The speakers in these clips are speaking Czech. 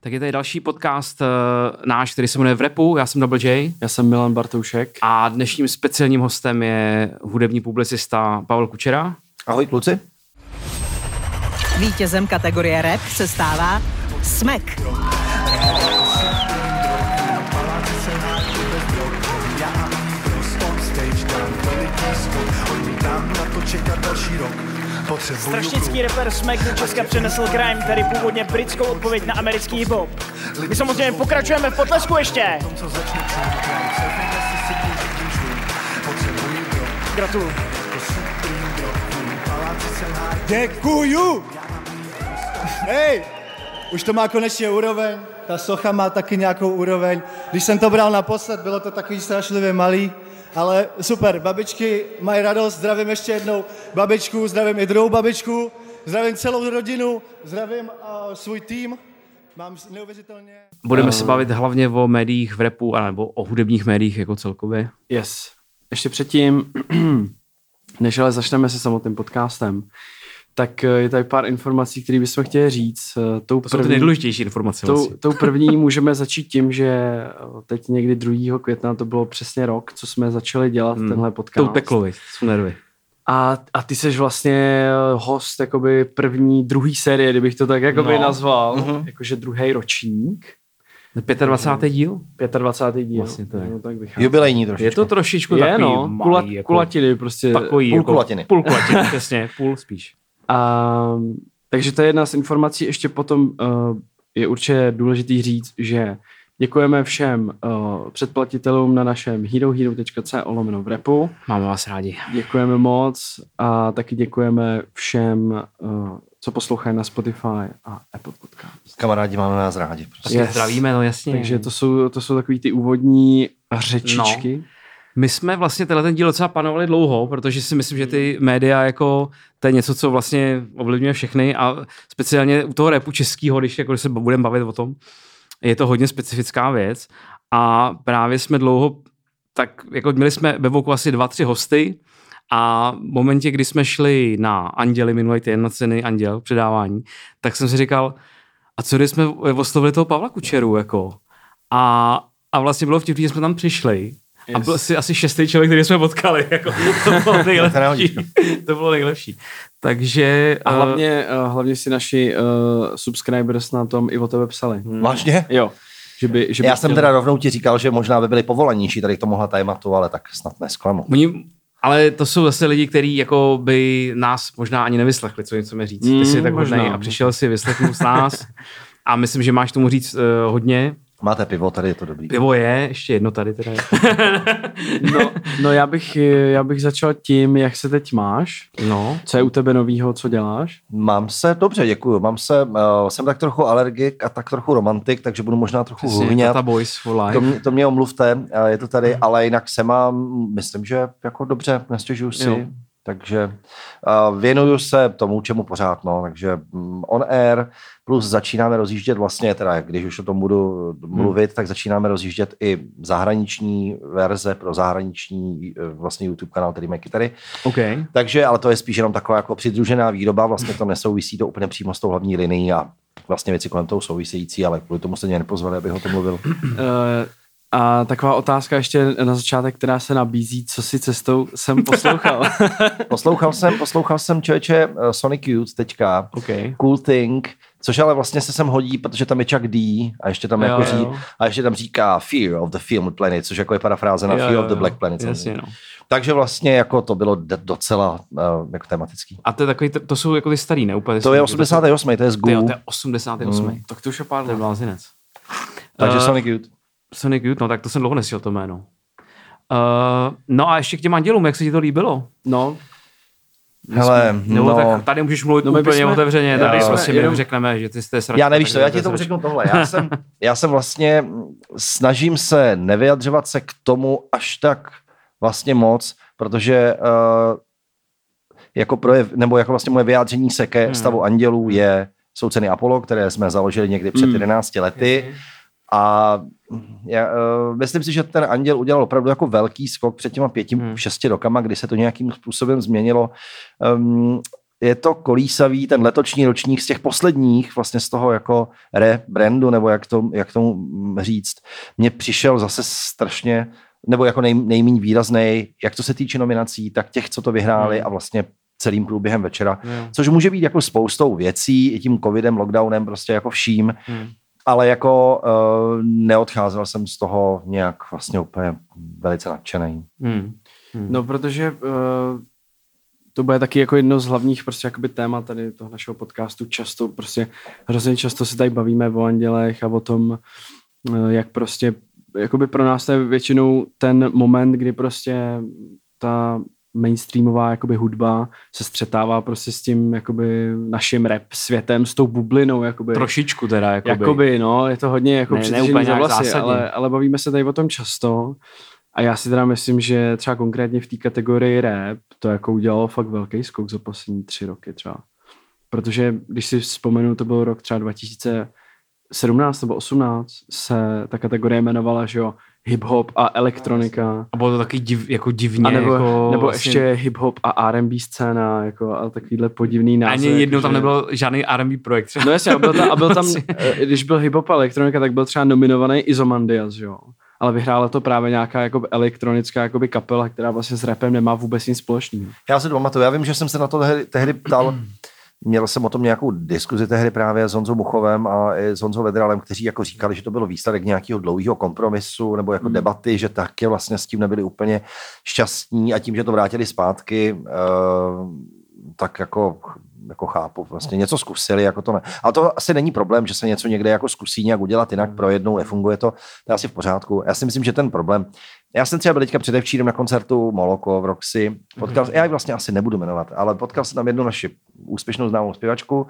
Tak je tady další podcast uh, náš, který se jmenuje V repu. Já jsem Double J. Já jsem Milan Bartoušek. A dnešním speciálním hostem je hudební publicista Pavel Kučera. Ahoj kluci. Vítězem kategorie rap se stává Smek. Strašnický rapper Smack do Česka přenesl Crime, tedy původně britskou odpověď na americký hip-hop. My samozřejmě pokračujeme v potlesku ještě. Gratuluju. Děkuju! Hej, už to má konečně úroveň, ta socha má taky nějakou úroveň. Když jsem to bral naposled, bylo to takový strašlivě malý, ale super, babičky mají radost, zdravím ještě jednou babičku, zdravím i druhou babičku, zdravím celou rodinu, zdravím uh, svůj tým, mám neuvěřitelně... Budeme se bavit hlavně o médiích v repu, nebo o hudebních médiích jako celkově. Yes. Ještě předtím, než ale začneme se samotným podcastem, tak eh, je tady pár informací, které bychom chtěli říct. Eh, tou to první, jsou ty nejdůležitější informace. Tou, vlastně. tou první můžeme začít tím, že eh, teď někdy 2. května, to bylo přesně rok, co jsme začali dělat hmm. tenhle podcast. Tou teklovi, jsou nervy. A, a ty jsi vlastně host jakoby první, druhý série, kdybych to tak jakoby no. nazval, uh-huh. jakože druhý ročník. 25. díl? 25. díl. Vlastně to je. No, tak Jubilejní trošičku. Je to trošičku je, takový no, kulat, jako, kulatiny prostě. Takový, půl jako, kulatiny. Půl kulatiny, přesně, půl spíš. A, takže to je jedna z informací. Ještě potom uh, je určitě důležitý říct, že děkujeme všem uh, předplatitelům na našem herohero.co lomeno v repu. Máme vás rádi. Děkujeme moc a taky děkujeme všem, uh, co poslouchají na Spotify a Apple Podcast. Kamarádi, máme nás rádi. Prostě. Yes. zdravíme, no jasně. Takže to jsou, to jsou takový ty úvodní řečičky. No. My jsme vlastně tenhle ten díl docela panovali dlouho, protože si myslím, že ty média jako to je něco, co vlastně ovlivňuje všechny a speciálně u toho repu českého, když jako se budeme bavit o tom, je to hodně specifická věc. A právě jsme dlouho, tak jako měli jsme ve Voku asi dva, tři hosty a v momentě, kdy jsme šli na Anděli minulý týden na ceny Anděl předávání, tak jsem si říkal, a co když jsme oslovili toho Pavla Kučeru, jako? A, a vlastně bylo vtipný, že jsme tam přišli Yes. A byl asi, asi šestý člověk, který jsme potkali. Jako, to bylo nejlepší. to bylo nejlepší. Takže... A hlavně, uh, hlavně si naši uh, subscribers na tom i o tebe psali. Hmm. Vážně? Jo. Že by, že by Já chtěl... jsem teda rovnou ti říkal, že možná by byli povolanější tady k tomuhle tématu, ale tak snad nesklamu. Oni, ale to jsou zase lidi, kteří jako by nás možná ani nevyslechli, co jim chceme říct. Mm, Ty jsi tak možná. a přišel si vyslechnout s nás a myslím, že máš tomu říct uh, hodně. Máte pivo, tady je to dobrý. Pivo je, ještě jedno tady teda je. no, no já, bych, já bych začal tím, jak se teď máš. No. Co je u tebe novýho, co děláš? Mám se, dobře, děkuju. Mám se, uh, jsem tak trochu alergik a tak trochu romantik, takže budu možná trochu. Boys for life. To mě, to mě omluvte, uh, je to tady, ale jinak se mám, myslím, že jako dobře, nestěžuju si. Jo. Takže uh, věnuju se tomu, čemu pořád, no, takže um, on air, plus začínáme rozjíždět vlastně, teda když už o tom budu mluvit, hmm. tak začínáme rozjíždět i zahraniční verze pro zahraniční e, vlastně YouTube kanál, který mají kytary. Okay. Takže, ale to je spíš jenom taková jako přidružená výroba, vlastně to nesouvisí to úplně přímo s tou hlavní linií a vlastně věci kolem toho související, ale kvůli tomu se mě nepozvali, abych o tom mluvil. Uh, a taková otázka ještě na začátek, která se nabízí, co si cestou jsem poslouchal. poslouchal jsem, poslouchal jsem člověče uh, Sonic Youth teďka, okay. Cool Thing, což ale vlastně se sem hodí, protože tam je Chuck D a ještě tam, jo, jako ří, a ještě tam říká Fear of the Filmed Planet, což jako je parafráze na jo, Fear jo, of the Black Planet. Jasně, no. Takže vlastně jako to bylo docela uh, jako tematický. A to, je takový, to, to jsou jako ty starý, ne? Úplně to je 88, to je z Goo. To je 88. Hmm. Tak to už je pár let. blázinec. Takže uh, Sonic Youth. Sonic Youth, no tak to jsem dlouho nesl to jméno. Uh, no a ještě k těm andělům, jak se ti to líbilo? No, Hele, no, tak tady můžeš mluvit no, úplně bychom, otevřeně, tady já, vlastně jenom, řekneme, že ty jste sračka, Já nevíš to, já ti tomu řeknu tohle. Já jsem, já jsem vlastně, snažím se nevyjadřovat se k tomu až tak vlastně moc, protože uh, jako projev, nebo jako vlastně moje vyjádření se ke hmm. stavu andělů je, jsou ceny Apollo, které jsme založili někdy před 11 hmm. lety. Hmm a já, uh, myslím si, že ten Anděl udělal opravdu jako velký skok před těma pěti, hmm. šesti rokama, kdy se to nějakým způsobem změnilo. Um, je to kolísavý, ten letoční ročník z těch posledních, vlastně z toho jako rebrandu, nebo jak, to, jak tomu říct, mně přišel zase strašně, nebo jako nej, nejméně výrazný, jak to se týče nominací, tak těch, co to vyhráli Hmm. a vlastně celým průběhem večera, Jo. což může být jako spoustou věcí, i tím covidem, lockdownem, prostě jako vším, Hmm. Ale jako uh, neodcházel jsem z toho nějak vlastně úplně velice nadšený. Hmm. No, protože uh, to bude taky jako jedno z hlavních prostě jakoby témat tady toho našeho podcastu. Často, prostě hrozně často se tady bavíme o andělech a o tom, uh, jak prostě, jakoby pro nás to je většinou ten moment, kdy prostě ta mainstreamová jakoby hudba se střetává prostě s tím jakoby naším rap světem, s tou bublinou jakoby. Trošičku teda, jakoby. Jakoby, no, je to hodně jako Ne- ne za vlasy, ale, ale bavíme se tady o tom často. A já si teda myslím, že třeba konkrétně v té kategorii rap to jako udělalo fakt velký skok za poslední tři roky třeba. Protože když si vzpomenu, to byl rok třeba 2017 nebo 18, se ta kategorie jmenovala, že jo, hip-hop a elektronika. A bylo to taky div, jako divně. A nebo, jako nebo vlastně, ještě hip-hop a R&B scéna jako, a takovýhle podivný název. Ani jednou tam že- nebyl žádný R&B projekt. třeba. No jasně, a byl tam, a byl tam Asi. eh, když byl hip-hop a elektronika, tak byl třeba nominovaný Izomandias, jo. Ale vyhrála to právě nějaká jako elektronická jakoby kapela, která vlastně s rapem nemá vůbec nic společného. Já si to pamatuju, já vím, že jsem se na to tehdy, tehdy ptal, měl jsem o tom nějakou diskuzi tehdy právě s Honzou Muchovem a i s Honzou Vedralem, kteří jako říkali, že to bylo výsledek nějakého dlouhého kompromisu nebo jako debaty, že taky vlastně s tím nebyli úplně šťastní a tím, že to vrátili zpátky, eh, tak jako jako chápu, vlastně něco zkusili, jako to ne. Ale to asi není problém, že se něco někde jako zkusí nějak udělat jinak pro jednou, nefunguje to, to je asi v pořádku. Já si myslím, že ten problém, já jsem třeba byl teďka předevčírem na koncertu Moloko v Roxy, potkal, já ji vlastně asi nebudu jmenovat, ale potkal jsem tam jednu naši úspěšnou známou zpěvačku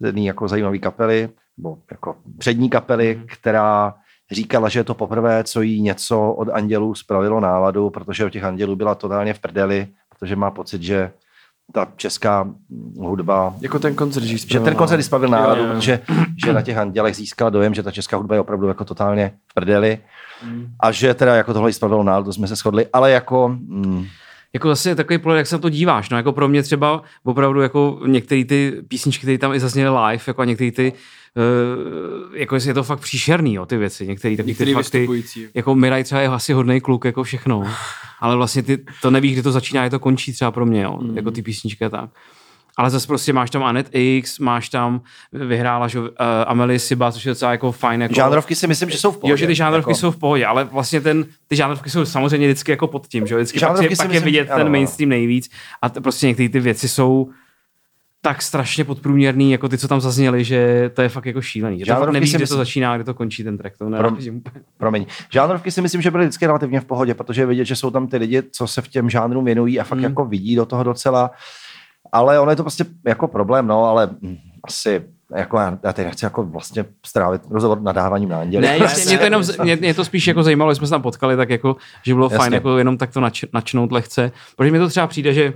z jedné jako zajímavé kapely, nebo jako přední kapely, která říkala, že je to poprvé, co jí něco od andělů spravilo náladu, protože od těch andělů byla totálně v prdeli, protože má pocit, že ta česká hudba. Jako ten koncert, že, že ten koncert jí spravil náladu, Jo, jo, protože že na těch andělech získala dojem, že ta česká hudba je opravdu jako totálně v prdeli. A že teda jako tohle jí spravilo náladu, jsme se shodli, ale jako mm, jako zase takový pohled, jak se na to díváš. No, jako pro mě třeba opravdu jako některé ty písničky, které tam i zazněly live, jako a některé ty, uh, jako je to fakt příšerný, jo, ty věci. Některé taky ty Některý fakt ty, vystupující. jako Miraj třeba je asi hodný kluk, jako všechno. Ale vlastně ty, to nevíš, kdy to začíná, kdy to končí třeba pro mě, jo, Mm. jako ty písničky a tak. Ale zase prostě máš tam Anet X, máš tam, vyhrála že, uh, Amelie Siba, což je docela jako fajn. Jako, žánrovky si myslím, že jsou v pohodě. Jo, že ty žánrovky jako, jsou v pohodě, ale vlastně ten, ty žánrovky jsou samozřejmě vždycky jako pod tím, že? Vždycky pak, je, si pak je myslím, vidět ano, ten mainstream nejvíc a t- prostě některé ty věci jsou tak strašně podprůměrný, jako ty, co tam zazněly, že to je fakt jako šílený. Že to nevíš, si kdy to myslím- začíná, kdy to končí ten track. To Pro-. Promiň. Žánrovky si myslím, že byly vždycky relativně v pohodě, protože je vidět, že jsou tam ty lidi, co se v těm žánrům věnují a fakt Hmm. jako vidí do toho docela. Ale ono je to prostě jako problém, no, ale mm, asi jako já, já teď nechci jako vlastně strávit rozhovor nadáváním na anděli. Ne, jasně, mě to, jenom, mě, mě, to spíš jako zajímalo, že jsme se tam potkali, tak jako, že bylo Jasně. fajn jako jenom tak to nač, načnout lehce. Protože mi to třeba přijde, že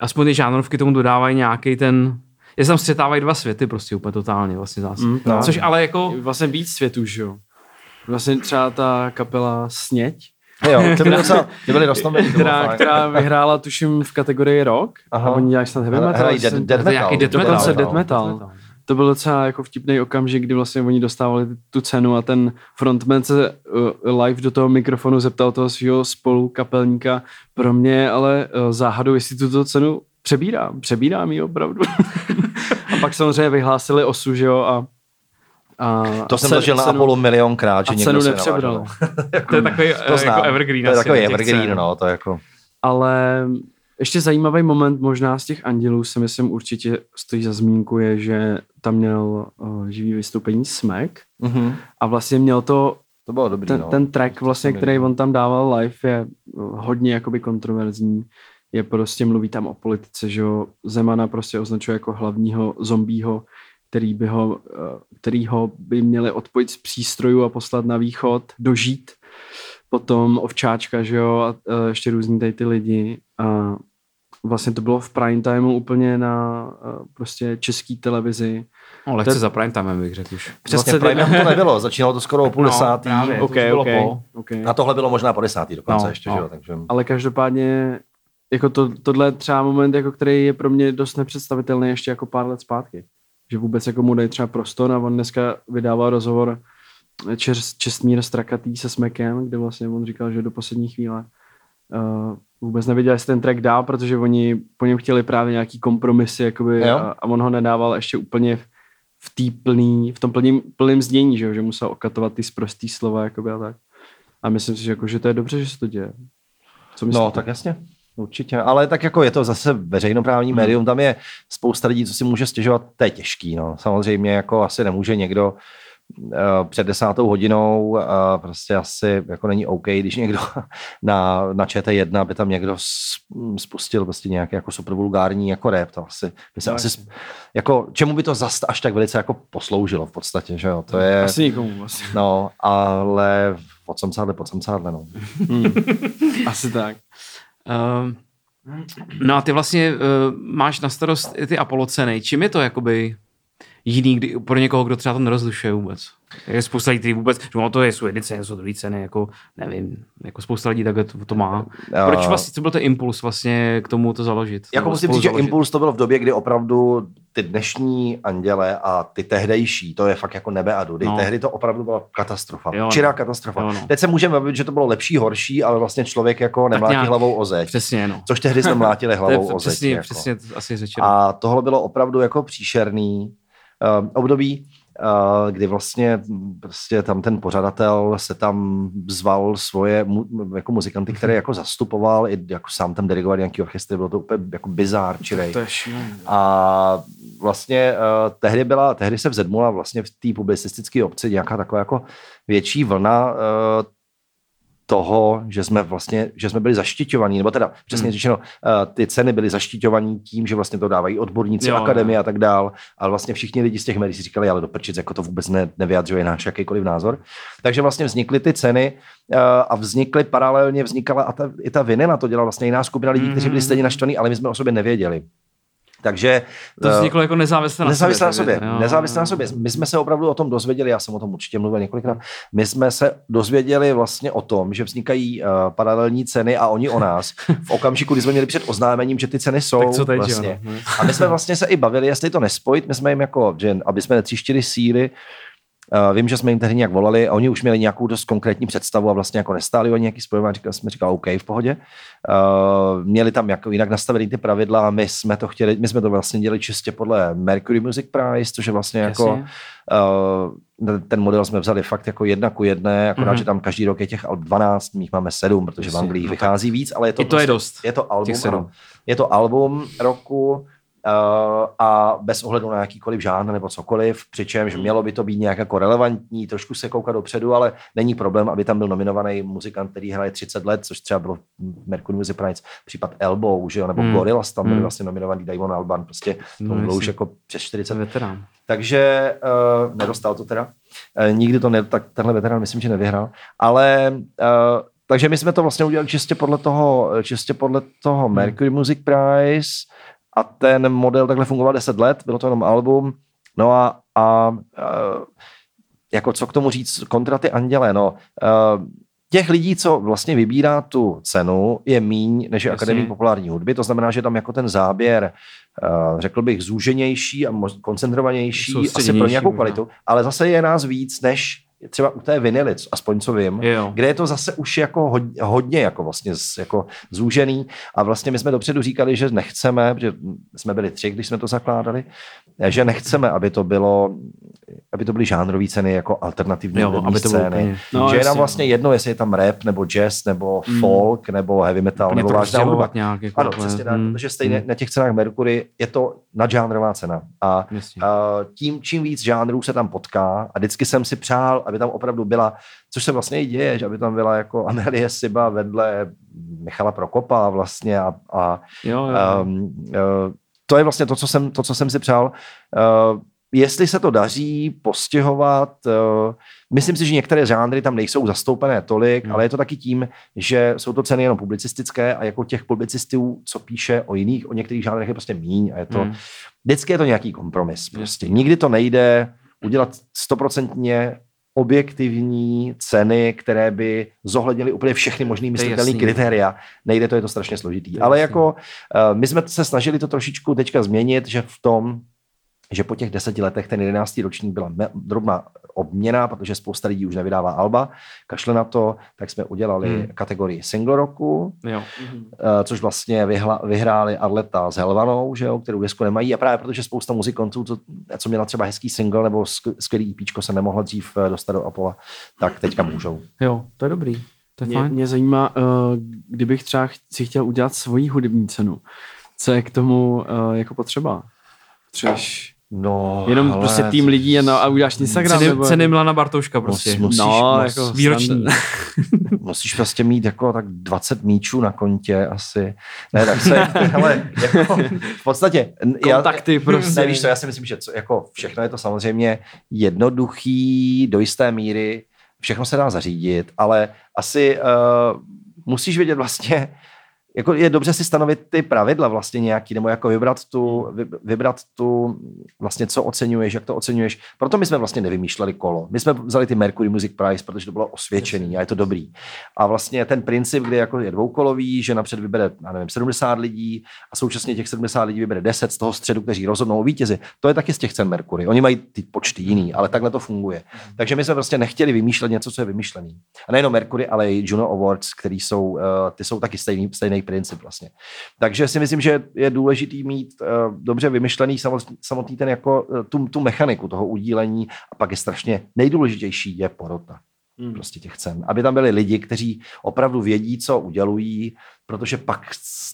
aspoň ty žánrovky tomu dodávají nějaký ten, že se tam střetávají dva světy prostě úplně totálně vlastně zase. Mm. Což ale jako, Vlastně víc světů, že jo. Vlastně třeba ta kapela Sněť, Jo, ty byly docela, ty byly to bylo která, která vyhrála tuším v kategorii rock Aha. a oni dělají snad heavy Hra- metal. hrají dead- dead to je nějaký metal. metal. No. death metal. To byl docela jako vtipný okamžik, kdy vlastně oni dostávali tu cenu a ten frontman se uh, live do toho mikrofonu zeptal toho svého spolukapelníka pro mě, ale uh, záhadou, jestli tuto cenu přebírám. Přebírám ji opravdu. a pak samozřejmě vyhlásili osu, že jo, a a To jsem zažil na Apollo milionkrát, že a někdo cenu se nepřebral. To je takový To eh, znám. jako evergreen. To je takový evergreen, no, to je jako... Ale ještě zajímavý moment možná z těch andělů si myslím určitě stojí za zmínku je, že tam měl uh, živý vystoupení Smek Mhm. a vlastně měl to, To bylo dobrý, ten, no. ten track vlastně, který on tam dával live je uh, hodně jakoby kontroverzní. Je prostě, mluví tam o politice, že jo, Zemana prostě označuje jako hlavního zombího, který by ho, uh, kterýho by měli odpojit z přístrojů a poslat na východ, dožít. Potom Ovčáčka, že jo, a uh, ještě různí tady ty lidi. A vlastně to bylo v prime timeu úplně na uh, prostě české televizi. No, lehce To- za prime time bych řekl už. Přesně, 21. Prime to nebylo, začínalo to skoro o půl No, desátý. právě. to OK, už bylo OK, po. OK. A tohle bylo možná po desátý dokonce No, ještě, no. že jo, takže... Ale každopádně jako to, tohle je třeba moment, jako který je pro mě dost nepředstavitelný ještě jako pár let zpátky. Že vůbec jako mu dají třeba prostor a on dneska vydával rozhovor Čes, Čestmír Strakatý se Smekem, kde vlastně on říkal, že do poslední chvíle uh, vůbec nevěděl, jestli ten track dál, protože oni po něm chtěli právě nějaký kompromisy jakoby, a, a, on ho nedával ještě úplně v, v, tý plný, v tom plným, plným znění, že, jo, že musel okatovat ty sprostý slova jakoby, a tak. A myslím si, že, jako, že to je dobře, že se to děje. Co myslíte? No, tak jasně. Určitě, ale tak jako je to zase veřejnoprávní hmm. médium, tam je spousta lidí, co si může stěžovat, to je těžký, no. Samozřejmě jako asi nemůže někdo uh, před desátou hodinou uh, prostě asi jako není OK, když někdo na, na ČT1 by tam někdo spustil prostě nějaký jako super vulgární jako rap, to asi by se no, asi, jako čemu by to zase až tak velice jako posloužilo v podstatě, že jo, to je... Asi nikomu, asi. No, ale pod samcádle, pod samcádle, no. Hmm. asi tak. Uh, no a ty vlastně uh, máš na starost ty Apollo ceny. Čím je to jakoby jiný kdy, pro někoho, kdo třeba to nerozlišuje vůbec? Je spousta lidí, vůbec, že ono to je, jsou jedny ceny, jsou druhé ceny, jako nevím, jako spousta lidí takhle to, to má. Proč vlastně, co byl ten impuls vlastně k tomu to založit? Jako musím říct, že impuls to bylo v době, kdy opravdu ty dnešní anděle a ty tehdejší, to je fakt jako nebe a dudy. No. Tehdy to opravdu byla katastrofa. Jo, no. Čirá katastrofa. Jo, no. Teď se můžeme bavit, že to bylo lepší, horší, ale vlastně člověk jako nemlátí nějak, hlavou o zeď. Přesně, no. Což tehdy jsme mlátili hlavou o zeď. Přesně, jako. přesně asi řečeno. A tohle bylo opravdu jako příšerný uh, období, kdy vlastně prostě tam ten pořadatel se tam zval svoje mu, jako muzikanty, které jako zastupoval, i jako sám tam dirigoval nějaký orchestry, bylo to úplně jako bizár, čirej. Je A vlastně uh, tehdy byla, tehdy se vzedmula vlastně v té publicistické obci nějaká taková jako větší vlna uh, toho, že jsme vlastně, že jsme byli zaštiťovaní, nebo teda přesně hmm. řečeno, uh, ty ceny byly zaštiťovaní tím, že vlastně to dávají odborníci, jo, akademie jo. a tak dál, ale vlastně všichni lidi z těch médií si říkali, ale do prčic, jako to vůbec ne, nevyjadřuje náš jakýkoliv názor. Takže vlastně vznikly ty ceny uh, a vznikly paralelně, vznikala a ta, i ta vinila, to dělala vlastně jiná skupina lidí, kteří byli hmm. stejně naštvaní, ale my jsme o sobě nevěděli. Takže... To vzniklo jako nezávisle na nezávisle sobě. Na sobě jo, nezávisle na sobě. My jsme se opravdu o tom dozvěděli, já jsem o tom určitě mluvil několikrát, my jsme se dozvěděli vlastně o tom, že vznikají uh, paralelní ceny a oni o nás. V okamžiku, kdy jsme měli před oznámením, že ty ceny jsou. Tak co teď, vlastně. Jo, no. A my jsme vlastně se i bavili, jestli to nespojit, my jsme jim jako, že aby jsme netříštili síly, vím, že jsme jim tehdy nějak volali a oni už měli nějakou dost konkrétní představu a vlastně jako nestáli oni nějaký spojování, říkali jsme říkali OK, v pohodě. Uh, měli tam jako jinak nastavený ty pravidla a my jsme to chtěli, my jsme to vlastně dělali čistě podle Mercury Music Prize, což je vlastně Jasně. jako uh, ten model jsme vzali fakt jako jedna ku jedné, akorát, mm-hmm. že tam každý rok je těch 12, my jich máme sedm, protože Jasně, v Anglii no vychází víc, ale je to, I to prostě, je dost. Je to album, ano, je to album roku, a bez ohledu na jakýkoliv žánr nebo cokoliv, přičemž mělo by to být nějak jako relevantní, trošku se koukat dopředu, ale není problém, aby tam byl nominovaný muzikant, který hraje 30 let, což třeba bylo Mercury Music Prize, případ Elbow, že jo, nebo hmm. Gorillaz tam byli hmm. vlastně nominovaný Damon Alban, prostě no, to bylo už jako přes 40. Veterán. Takže uh, nedostal to teda. Uh, nikdy to ne, tak tenhle veterán myslím, že nevyhrál, ale uh, takže my jsme to vlastně udělali čistě podle toho, čistě podle toho hmm. Mercury Music Prize, a ten model takhle fungoval 10 let, bylo to jenom album, no a, a, a jako co k tomu říct, kontra ty anděle, no, a, těch lidí, co vlastně vybírá tu cenu, je míň než je Akademie populární hudby, to znamená, že tam jako ten záběr, řekl bych, zúženější a koncentrovanější asi pro nějakou kvalitu, ale zase je nás víc než třeba u té vinily, aspoň co vím, jo. kde je to zase už jako hodně, hodně jako vlastně z, jako zúžený a vlastně my jsme dopředu říkali, že nechceme, že jsme byli tři, když jsme to zakládali, že nechceme, aby to bylo, aby to byly žánrové ceny jako alternativní jo, aby to scény. No, že je nám vlastně jedno, jestli je tam rap, nebo jazz, nebo mm. folk, nebo heavy metal, nebo vážná hudba. Nějak, jako ano, přesně tak, mm. protože stejně mm. na těch cenách Mercury je to nadžánrová cena. A, a tím, čím víc žánrů se tam potká, a vždycky jsem si přál, aby tam opravdu byla, což se vlastně i děje, že aby tam byla jako Amelie Siba vedle Michala Prokopa vlastně a, a jo, jo. Um, uh, to je vlastně to, co jsem, to, co jsem si přál. Uh, jestli se to daří postihovat, uh, myslím si, že některé žánry tam nejsou zastoupené tolik, hmm. ale je to taky tím, že jsou to ceny jenom publicistické a jako těch publicistů, co píše o jiných, o některých žánrech je prostě míň a je to, hmm. vždycky je to nějaký kompromis. Prostě nikdy to nejde udělat stoprocentně objektivní ceny, které by zohlednily úplně všechny možný myslitelné kritéria. Nejde to, je to strašně složitý. je Ale jasný. jako uh, my jsme se snažili to trošičku teďka změnit, že v tom, že po těch deseti letech ten jedenáctý ročník byla me- drobná obměna, protože spousta lidí už nevydává alba, kašle na to, tak jsme udělali Hmm. kategorii single roku, Jo. Eh, což vlastně vyhla, vyhráli Arleta s Helvanou, že jo, kterou desku nemají a právě protože spousta muzikontů, co, co měla třeba hezký single nebo sk- skvělý EPčko se nemohla dřív eh, dostat do Apola, tak teďka můžou. jo, to je dobrý. To je Mě, fajn. mě zajímá, uh, kdybych třeba ch- si chtěl udělat svoji hudební cenu, co je k tomu jako potřeba? Třeš No, jenom ale prostě tým lidí a, no, a uděláš Instagram? Ceny, nebo... ceny Milana Bartouška prostě. Mus- musíš, no, mus, jako Výroční. musíš prostě mít jako tak 20 míčů na kontě asi. Ne, tak se, ale jako v podstatě... Kontakty prostě. Ne, víš co, já si myslím, že co, jako všechno je to samozřejmě jednoduchý do jisté míry, všechno se dá zařídit, ale asi uh, musíš vědět vlastně, jako je dobře si stanovit ty pravidla vlastně nějaký, nebo jako vybrat tu, vy- vybrat tu vlastně co oceňuješ, jak to oceňuješ. Proto my jsme vlastně nevymýšleli kolo. My jsme vzali ty Mercury Music Prize, protože to bylo osvědčený a je to dobrý. A vlastně ten princip, kdy jako je dvoukolový, že napřed vybere, já nevím, 70 lidí a současně těch 70 lidí vybere 10 z toho středu, kteří rozhodnou o vítězi. To je taky z těch cen Mercury. Oni mají ty počty jiný, ale takhle to funguje. Takže my jsme prostě nechtěli vymýšlet něco, co je vymyšlený. A nejenom Mercury, ale i Juno Awards, který jsou, uh, ty jsou taky stejný, stejný princip vlastně. Takže si myslím, že je důležitý mít uh, dobře vymyšlený samotný, ten jako uh, tu, tu mechaniku toho udílení a pak je strašně nejdůležitější je porota Hmm. prostě těch cen. Aby tam byli lidi, kteří opravdu vědí, co udělují, protože pak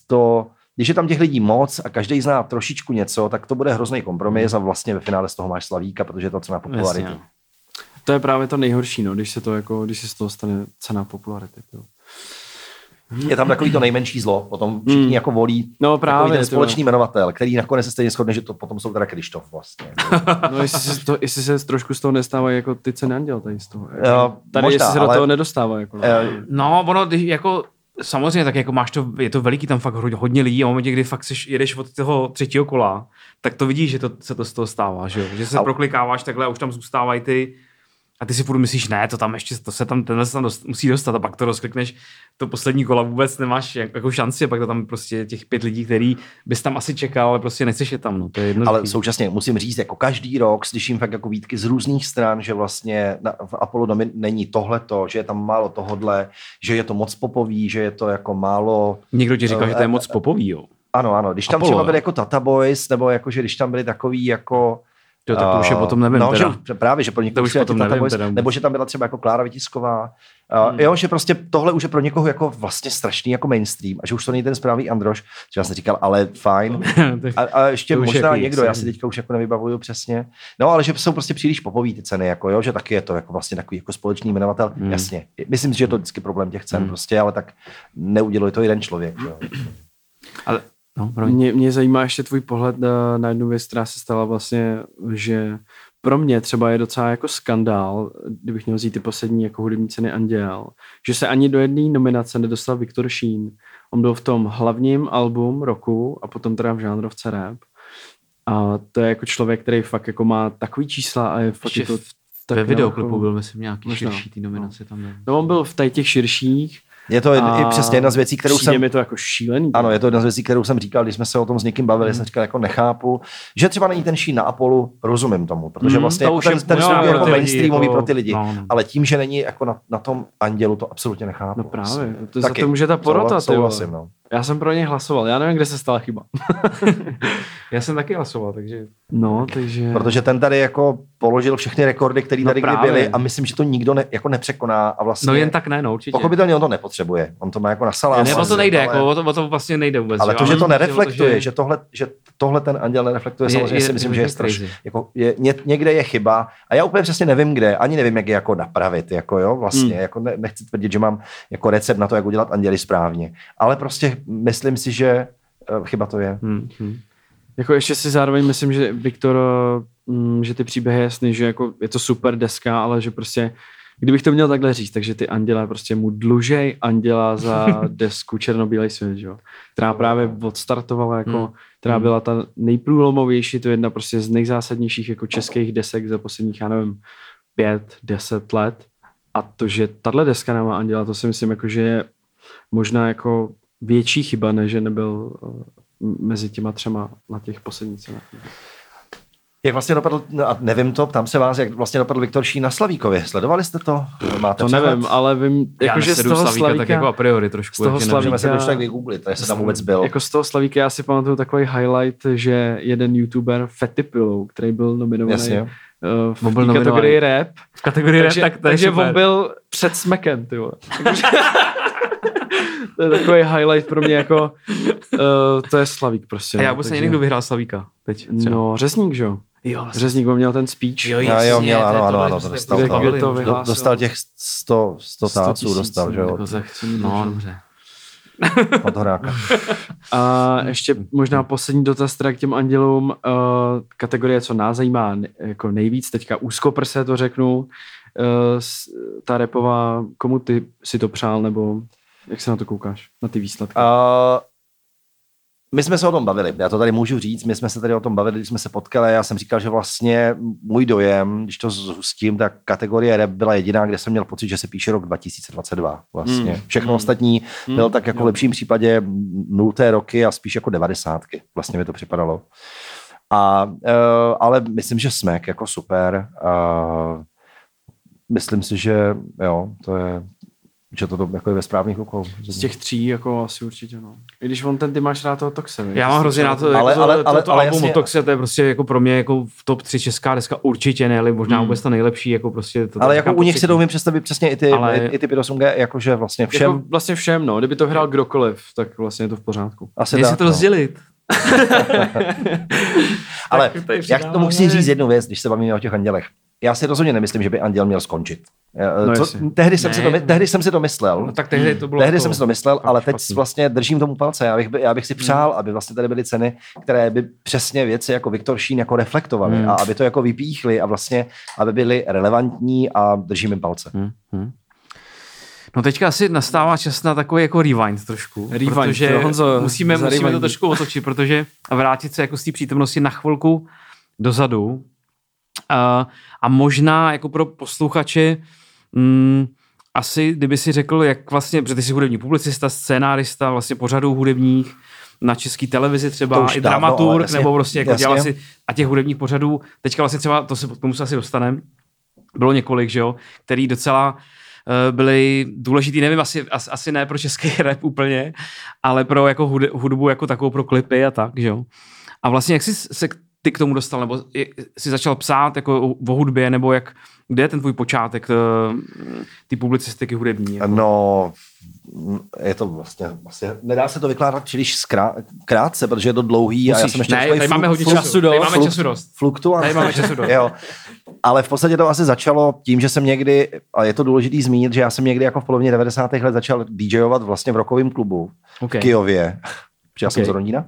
to, když je tam těch lidí moc a každý zná trošičku něco, tak to bude hrozný kompromis a vlastně ve finále z toho máš slavíka, protože je to cena popularity. Jasně. To je právě to nejhorší, no, když se to jako, když se z toho stane cena popularity. Jo. Je tam takový to nejmenší zlo, potom všichni Hmm. jako volí No právě. ten to společný jmenovatel, který nakonec se stejně shodne, že to potom jsou teda Krištof vlastně. No, jestli se, to, jestli se trošku z toho nestávají jako ty ceny anděl tady z toho. Jako, Jo, tady možná, jestli se ale- do toho nedostává. Jako, no. Eh, No, ono, když jako samozřejmě, tak jako máš to, je to veliký, tam fakt hodně, hodně lidí a v momentě, kdy fakt seš, jedeš od toho třetího kola, tak to vidíš, že to, se to z toho stává, že jo? Že se A- proklikáváš takhle a už tam zůstávají ty a ty si furt myslíš, ne, to tam ještě, to se tam, tenhle se tam dost, musí dostat a pak to rozklikneš, to poslední kola vůbec nemáš jak, jako šanci a pak to tam prostě těch pět lidí, který bys tam asi čekal, ale prostě nechceš je tam, no, to je jedno. Ale současně musím říct, jako každý rok slyším fakt jako výtky z různých stran, že vlastně na, v Apollo Domi není tohleto, že je tam málo tohodle, že je to moc popový, že je to jako málo... Někdo ti říkal, že to je Eh, moc popový, jo. Ano, ano, když tam Apollo, třeba byly jako Tata Boys, nebo jako, že když tam byli takový jako... Jo, tak to už je potom nevím no, teda. Že, právě, že pro někoho už potom nevím teda nebo že tam byla třeba jako Klára Vytisková. Uh, Hmm. Jo, že prostě tohle už je pro někoho jako vlastně strašný jako mainstream a že už to není ten správný Androš, že já jsem říkal, ale fajn. A, a ještě je možná jako někdo, já si teďka už jako nevybavuju přesně. No, ale že jsou prostě příliš popový ty ceny, jako jo, že taky je to jako vlastně takový jako společný jmenovatel. Hmm. Jasně. Myslím si, že je to vždycky problém těch cen Hmm. prostě, ale tak neuděluje to jeden člověk. Jo. Ale, no, promiň. Mě, mě zajímá ještě tvůj pohled na, na jednu věc, která se stala vlastně, že pro mě třeba je docela jako skandál, kdybych měl vzít ty poslední jako hudební ceny Anděl, že se ani do jedné nominace nedostal Viktor Sheen. On byl v tom hlavním album roku a potom teda v žánrovce rap. A to je jako člověk, který fakt jako má takový čísla a je fakt jako v- tak Ve videoklipu jako- byl, myslím, nějaký Možná. širší tý nominace tam byl. No on byl v tady těch širších. Je to a i přesně jedna z věcí, kterou jsem... mi to jako šílený. Ano, je to jedna z věcí, kterou jsem říkal, když jsme se o tom s někým bavili, Hmm. jsem říkal, jako nechápu, že třeba není ten šín na Apollo, rozumím tomu, protože Mm, vlastně to jako už ten, je ten pro jako mainstreamový jako- pro ty lidi, no, no. ale tím, že není jako na, na tom andělu, to absolutně nechápu. No právě, to za to může ta porota. Souhlasím, no. Já jsem pro něj hlasoval, já nevím, kde se stala chyba. Já jsem taky hlasoval, takže... No, takže... Protože ten tady jako položil všechny rekordy, které No tady kdy byly a myslím, že to nikdo ne, jako nepřekoná a vlastně No jen tak ne, no určitě. pochopitelně on to nepotřebuje. On to má jako na salám. Ne, o to nejde, ale, jako, o, to, o to vlastně nejde vůbec. ale jo, to, že to nereflektuje, že tohle, že tohle ten anděl nereflektuje, Je- samozřejmě je- si myslím, je že je strašně. crazy. Jako je, ně, někde je chyba a já úplně přesně nevím, kde, ani nevím, jak je jako napravit, jako jo, vlastně, Hmm. jako ne, nechci tvrdit, že mám jako recept na to, jak udělat anděli správně, ale prostě myslím si, že eh, chyba to je. Hmm, hmm. Jako ještě si zároveň myslím, že Viktor, mm, že ty příběhy je jasný, že jako je to super deska, ale že prostě, kdybych to měl takhle říct, takže ty anděla prostě mu dlužej anděla za desku Černobílej svět, že jo? která právě odstartovala jako, Hmm. která byla ta nejprůlomovější, to je jedna prostě z nejzásadnějších jako českých desek za posledních, já nevím, pět, deset let a to, že tahle deska nemá Anděla, to si myslím, jako, že je možná jako větší chyba, než že nebyl uh, mezi těma třema na těch posledních cenách. Jak vlastně dopadl, no a nevím to, ptám se vás, jak vlastně dopadl Viktor Šín na Slavíkově. Sledovali jste to? Máte To přehled? nevím, ale vím, jako, že z toho Slavíka, Slavíka, tak jako a priori trošku. z toho Slavíka- se tak vygooglit, jestli tam vůbec byl. Jako z toho Slavíka já si pamatuju takový highlight, že jeden youtuber Fetipilou, který byl nominovaný Jasně. uh, v On byl kategorii rap, v kategorii takže, rap, tak to je takže super. on byl před smekem, ty vole. to je takový highlight pro mě jako, uh, to je Slavík prostě. A já no, vůbec takže- nevím, kdo vyhrál Slavíka. Teď třeba. No, Řezník, že jo? jo, Řezník on měl ten speech. jo, Já, jo, měl, ano, ano, ano, to dostal Kde- to. kde to vyhlásil? Dostal těch 100, 100 100 táců, dostal, že jo, jako No, dobře. od Horáka. A ještě možná poslední dotaz teda k těm andělům. Uh, kategorie, co nás zajímá jako nejvíc, teďka úzkoprse to řeknu. Uh, ta repová, komu ty si to přál, nebo jak se na to koukáš, na ty výsledky? Uh, my jsme se o tom bavili, já to tady můžu říct, my jsme se tady o tom bavili, když jsme se potkali, já jsem říkal, že vlastně můj dojem, když to zhustím, tak kategorie rap byla jediná, kde jsem měl pocit, že se píše rok 2022 vlastně. Mm. Všechno Mm. ostatní Mm, byl tak jako v lepším případě nulté roky a spíš jako devadesátky, vlastně mi to připadalo. A, uh, ale myslím, že smek jako super. Uh, myslím si, že jo, to je, že to jako je ve správných rukou. Z těch tří, jako asi určitě, no. I když on ten, ty máš rád toho Toxe, viď? Já mám hrozně na to, Ale- ale, jako ale- ale, ale- to, to ale album jasně. Toxe, to je prostě jako pro mě jako v top 3 česká deska určitě ne, ale možná Hmm. vůbec ta nejlepší, jako prostě to Ale jako u nich si to umím představit přesně i ty, Ale- i, i ty 5.8G, jakože vlastně všem. Jako vlastně všem, no. Kdyby to hrál kdokoliv, tak vlastně je to v pořádku. asi Jestli tak, to no. rozdělit. Ale jak to musí přidáváme- říct jednu věc, když se bavíme o těch andělech. Já si rozhodně nemyslím, že by anděl měl skončit. No No, jasně. tehdy, jsem Ne. si to, my- tehdy jsem si to myslel. No, tak tehdy to bylo Tehdy jako jsem si to myslel, ale teď špatný. vlastně držím tomu palce. Já bych, by- já bych si přál, aby vlastně tady byly ceny, které by přesně věci jako Viktor Šín jako reflektovaly Hmm. a aby to jako vypíchly a vlastně, aby byly relevantní a držím jim palce. Hmm, hmm. No teďka asi nastává čas na takový jako rewind trošku. Rewind, protože jo, Honzo, musíme, musíme to trošku otočit, protože a vrátit se jako z té přítomnosti na chvilku dozadu. A, a možná jako pro posluchače mm, asi, kdyby si řekl, jak vlastně, protože ty jsi hudební publicista, scénárista, vlastně pořadů hudebních, na české televizi třeba, i dramaturg, jasně, nebo prostě jako dělal si a těch hudebních pořadů, teďka vlastně třeba, to se, k tomu se asi dostaneme, bylo několik, že jo, který docela eh, byly důležitý, nevím, asi, asi, asi ne pro český rap úplně, ale pro jako hudbu jako takovou pro klipy a tak, že jo. A vlastně jak jsi se ty k tomu dostal, nebo jsi začal psát jako o, hudbě, nebo jak, kde je ten tvůj počátek eh, ty publicistiky hudební? Jako? No, je to vlastně, vlastně, nedá se to vykládat příliš krátce, protože je to dlouhý a já Musíš. jsem ještě ne, tady máme hodně fluk- času, tady máme času dost. Fluktuant. Tady máme času dost. jo. Ale v podstatě to asi začalo tím, že jsem někdy, a je to důležitý zmínit, že já jsem někdy jako v polovině 90. let začal DJovat vlastně v rokovém klubu Okay. v Kijově, protože já jsem Ok. z Rondína.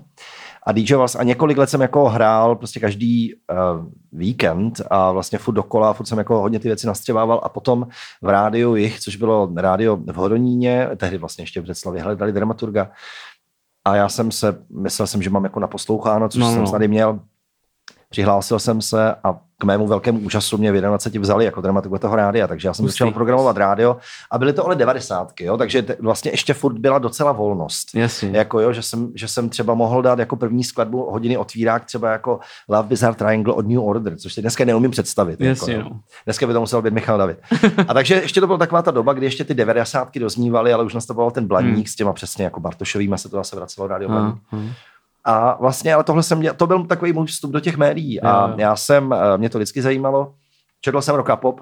A DJoval a několik let jsem jako hrál prostě každý uh, víkend a vlastně furt dokola, furt jsem jako hodně ty věci nastřebával a potom v rádiu jich, což bylo rádio v Hodoníně, tehdy vlastně ještě v Břeclavě hledali dramaturga a já jsem se, myslel jsem, že mám jako naposloucháno, což No, jsem no. snad i měl. Přihlásil jsem se a k mému velkému úžasu mě v 21 vzali jako dramaturg toho rádia, takže já jsem začal programovat rádio a byly to ale 90. Jo, takže te, vlastně ještě furt byla docela volnost. Jasně. Jako jo, že jsem, že jsem třeba mohl dát jako první skladbu hodiny otvírák třeba jako Love Bizarre Triangle od New Order, což si dneska neumím představit. Jasně, jako, no. Dneska by to musel být Michal David. A takže ještě to byla taková ta doba, kdy ještě ty 90. doznívaly, ale už nastupoval ten Blaník Hmm. s těma přesně jako Bartošovýma se to zase vracelo rádio Aha, Blaník. A vlastně, ale tohle jsem, děl- to byl takový můj vstup do těch médií a Jo, já jsem, eh, mě to vždycky zajímalo, četl jsem rock a pop,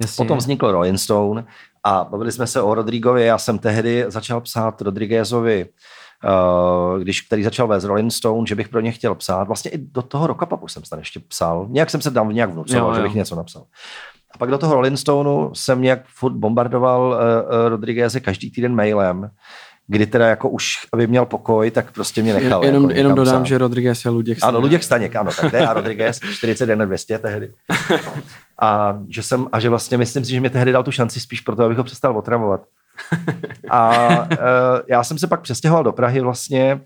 Jasně. Potom vznikl Rolling Stone a bavili jsme se o Rodrigovi. Já jsem tehdy začal psát Rodriguezovi, uh, když, který začal vést Rolling Stone, že bych pro ně chtěl psát. Vlastně i do toho Rockapopu jsem snad ještě psal. Nějak jsem se tam nějak vnucoval, Jo, že jo. bych něco napsal. A pak do toho Rolling Stoneu jsem nějak furt bombardoval uh, Rodrigueze každý týden mailem, kdy teda jako už, aby měl pokoj, tak prostě mě nechal. jenom, jako jenom dodám, psát. že Rodriguez je Luděk. Ano, Luděk Staněk, ano, tak a Rodriguez, 41 200 tehdy. A že jsem, a že vlastně myslím si, že mě tehdy dal tu šanci spíš proto, abych ho přestal otravovat. A uh, já jsem se pak přestěhoval do Prahy vlastně,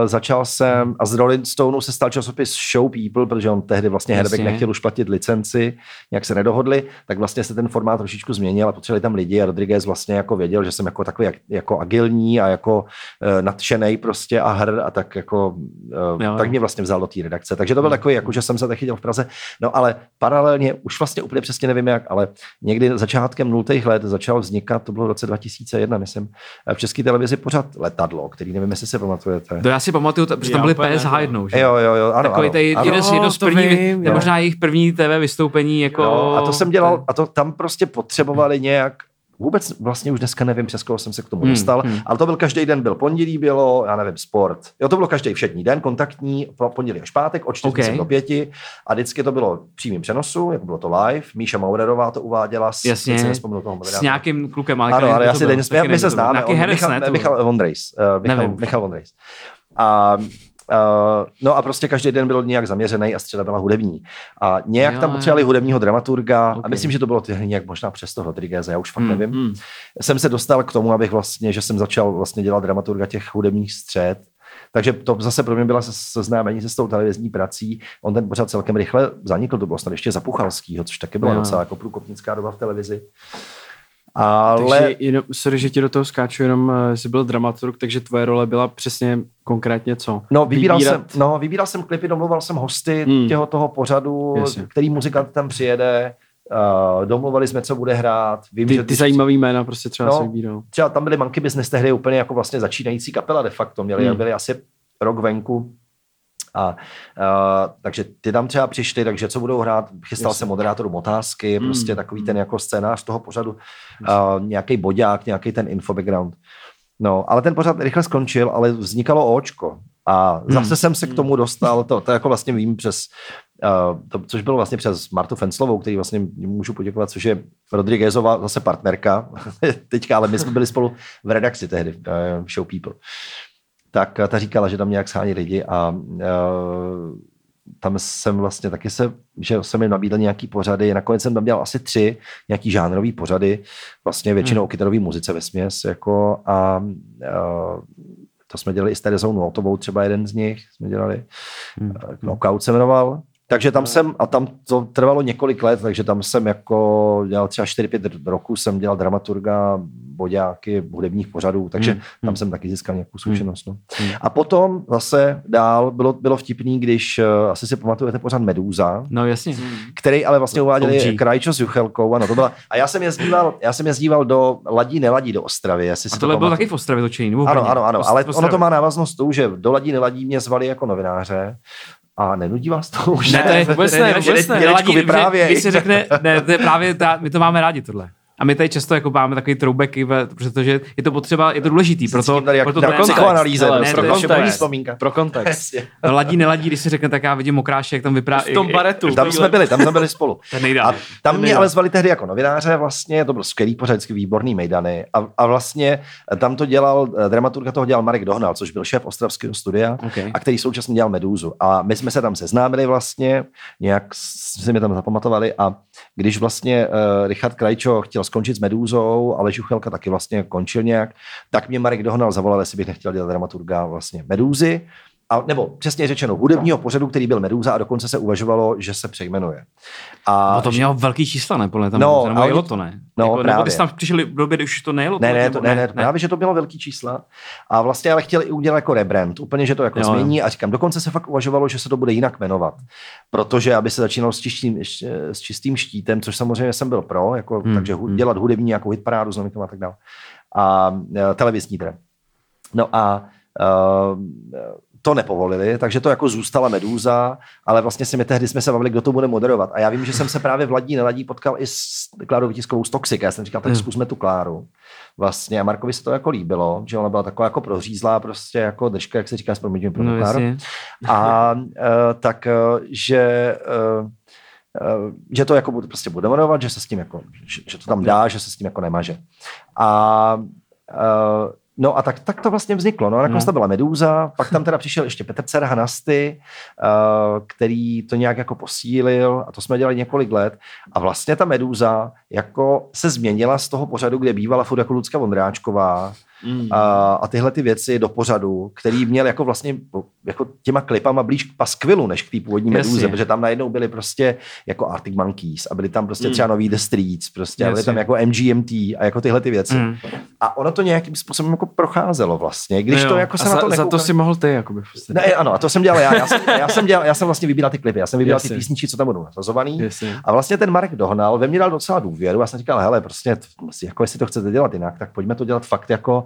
uh, začal jsem, a z Rolling Stoneu se stal časopis Show People, protože on tehdy vlastně Jasně. Herbeck nechtěl už platit licenci, jak se nedohodli, tak vlastně se ten formát trošičku změnil a potřebovali tam lidi a Rodriguez vlastně jako věděl, že jsem jako takový jak, jako agilní a jako uh, nadšenej prostě a hr a tak jako, uh, Jo, tak mě vlastně vzal do té redakce. Takže to byl takový, jako že jsem se tak chytil v Praze. No ale paralelně, už vlastně úplně přesně nevím jak, ale někdy začátkem nultých let začal vznikat, to bylo v roce 2001, myslím, v české televizi pořád letadlo, který nevím, jestli si pamatujete. To já si pamatuju, že tam úplně PSH no. jednou, že? Jo, jo, jo, ano, Takový ano, ano. jeden jedno z to první, vím, jo. možná jejich první TV vystoupení jako... No, a to jsem dělal, a to tam prostě potřebovali nějak, vůbec vlastně už dneska nevím, přes koho jsem se k tomu Hmm, dostal, hmm. ale to byl každý den, byl pondělí, bylo, já nevím, sport. Jo, to bylo každý všední den, kontaktní, po- pondělí až pátek, od 4 Ok. do 5 a vždycky to bylo v přímém přenosu, jako bylo to live, Míša Maurerová to uváděla, s, Jasně, si toho s nějakým klukem, ale Ano, ale já si byl, den, taky my, my se známe, on, herec, Michal, ne? Michal Vondrejs. Uh, Michal, Nevím. Michal Vondrejs. A no a prostě každý den byl nějak zaměřený a středa byla hudební. A nějak Jo, tam potřebovali hudebního dramaturga Ok. a myslím, že to bylo nějak možná přes toho Rodrigueze, já už fakt Hmm, nevím. hmm. Jsem se dostal k tomu, abych vlastně, že jsem začal vlastně dělat dramaturga těch hudebních střed. Takže to zase pro mě byla se- seznámení se s tou televizní prací. On ten pořád celkem rychle zanikl, to bylo snad ještě za Puchalskýho, což taky byla docela jako průkopnická doba v televizi. Ale Takže jenom, sorry, že ti do toho skáču, jenom uh, jsi byl dramaturg, takže tvoje role byla přesně konkrétně co? No, vybíral, Vybírat- jsem, no, vybíral jsem klipy, domluval jsem hosty Hmm. těho toho pořadu, Jasně. který muzikant tam přijede, uh, domluvali jsme, co bude hrát. Vím, Ty, že ty zajímavý jména prostě třeba No. si vybíral. třeba tam byly Monkey Business tehdy úplně jako vlastně začínající kapela de facto, měli, Hmm. byli asi rok venku. A, uh, takže ty tam třeba přišli, takže co budou hrát, chystal Jasně. jsem moderátorům otázky, Hmm. prostě takový ten jako scénář toho pořadu, nějaký bodák, nějaký ten info background. No, ale ten pořad rychle skončil, ale vznikalo Očko. A zase jsem se k tomu dostal, to, to jako vlastně vím přes, uh, to, což bylo vlastně přes Martu Fenslovou, který vlastně můžu poděkovat, což je Rodriguezová zase partnerka, teďka, ale my jsme byli spolu v redakci tehdy, uh, Show People. Tak eh, ta říkala, že tam nějak schání lidi a uh, tam jsem vlastně taky se, že jsem mi nabídl nějaký pořady, nakonec jsem tam dělal asi tři nějaký žánrový pořady, vlastně většinou o kytarové muzice ve směs, jako a uh, to jsme dělali i s Terezou Notovou, třeba jeden z nich jsme dělali, hmm. Knockout se jmenoval, takže tam jsem, a tam to trvalo několik let, takže tam jsem jako dělal třeba 4-5 roků, jsem dělal dramaturga, boďáky, hudebních pořadů, takže Hmm. tam jsem taky získal nějakou zkušenost. No. A potom zase dál bylo, bylo vtipný, když, uh, asi si pamatujete pořád Medúza, No jasně. který ale vlastně uváděli OG. Krajčo s Juchelkou. Ano, to byla, a já jsem jezdíval, já jsem jezdíval do Ladí, neladí do Ostravy. Jestli A si tohle to bylo taky v Ostravě v Ano, ano, ano, ale ono to má návaznost tou, že do Ladí, neladí mě zvali jako novináře a nenudí vás to už? Ne, to je vůbec ne, vůbec ne. Že- vyprávěj. Když se řekne, ne, to je právě, ta, my to máme rádi tohle. A my tady často jako máme takový ve- protože je to potřeba, je to důležitý, proto, tady proto prostě, pro kontext. první vzpomínka. Pro kontext. Jasně. ladí, neladí, když se řekne, tak já vidím mokráše, jak tam vypráví. V tom baretu. Tam jsme byli, tam jsme byli spolu. A tam mě ale zvali tehdy jako novináře, vlastně to byl skvělý pořad, vždycky výborný mejdany. A, a vlastně tam to dělal, eh, dramaturga toho dělal Marek Dohnal, což byl šéf ostravského studia Ok. a který současně dělal Medúzu. A my jsme se tam seznámili vlastně, nějak si mě tam zapamatovali a když vlastně uh, Richard Krajčo chtěl skončit s Medúzou, ale Žuchelka taky vlastně končil nějak, tak mě Marek Dohnal zavolal, jestli bych nechtěl dělat dramaturga vlastně Medúzy. A, nebo přesně řečeno, hudebního pořadu, který byl Medúza a dokonce se uvažovalo, že se přejmenuje. A No to mělo velký čísla, ne? Podle tam, No, nebo ale- jelo to, ne? No, jako, nebo ty jsi tam přišli v době, kdy už to nejelo? Ne, to, ne, nebo to, ne, ne, právě, že to bylo velký čísla. A vlastně ale chtěli udělat jako rebrand, úplně, že to jako Jo, změní. A říkám, dokonce se fakt uvažovalo, že se to bude jinak jmenovat. Protože aby se začínalo s čistým, s čistým štítem, což samozřejmě jsem byl pro, jako, Hmm, takže hmm. dělat hudební nějakou hitparádu s a tak dále. A e, televizní teda. No a e, to nepovolili, takže to jako zůstala Medúza, ale vlastně si my tehdy jsme se bavili, kdo to bude moderovat. A já vím, že jsem se právě v Ladí neladí potkal i s Klárou Vytiskovou z Toxic. Já jsem říkal, tak Hmm. zkusme tu Kláru. Vlastně a Markovi se to jako líbilo, že ona byla taková jako prohřízlá, prostě jako držka, jak se říká s proměním pro No, Kláru. A uh, tak, uh, že uh, uh, že to jako bude, prostě bude moderovat, že se s tím jako, že, že to tam dá, že se s tím jako nemaže. A uh, No a tak, tak to vlastně vzniklo. No a nakonec No. to byla Medúza, pak tam teda přišel ještě Petr Cerha Nasty, uh, který to nějak jako posílil a to jsme dělali několik let. A vlastně ta Medúza jako se změnila z toho pořadu, kde bývala furt jako Lucka Vondráčková Mm. a, a tyhle ty věci do pořadu, který měl jako vlastně jako těma klipama blíž k paskvilu, než k té původní Jasně. Medúze, protože tam najednou byly prostě jako Arctic Monkeys a byly tam prostě Mm. třeba nový The Streets, prostě a byly tam jako MGMT a jako tyhle ty věci. Mm. A ono to nějakým způsobem jako procházelo vlastně, když No to jako A se na za, to za to nekoukali- si mohl ty, jakoby. podstatě. Ne, ano, a to jsem dělal já. Já jsem, já jsem, dělal, já jsem vlastně vybíral ty klipy, já jsem vybíral ty Jasně. písničky, co tam budou nasazovaný. Jasně. A vlastně ten Marek dohnal, ve mně dal docela důvěru. Já jsem říkal, hele, prostě, jako jestli to chcete dělat jinak, tak pojďme to dělat fakt jako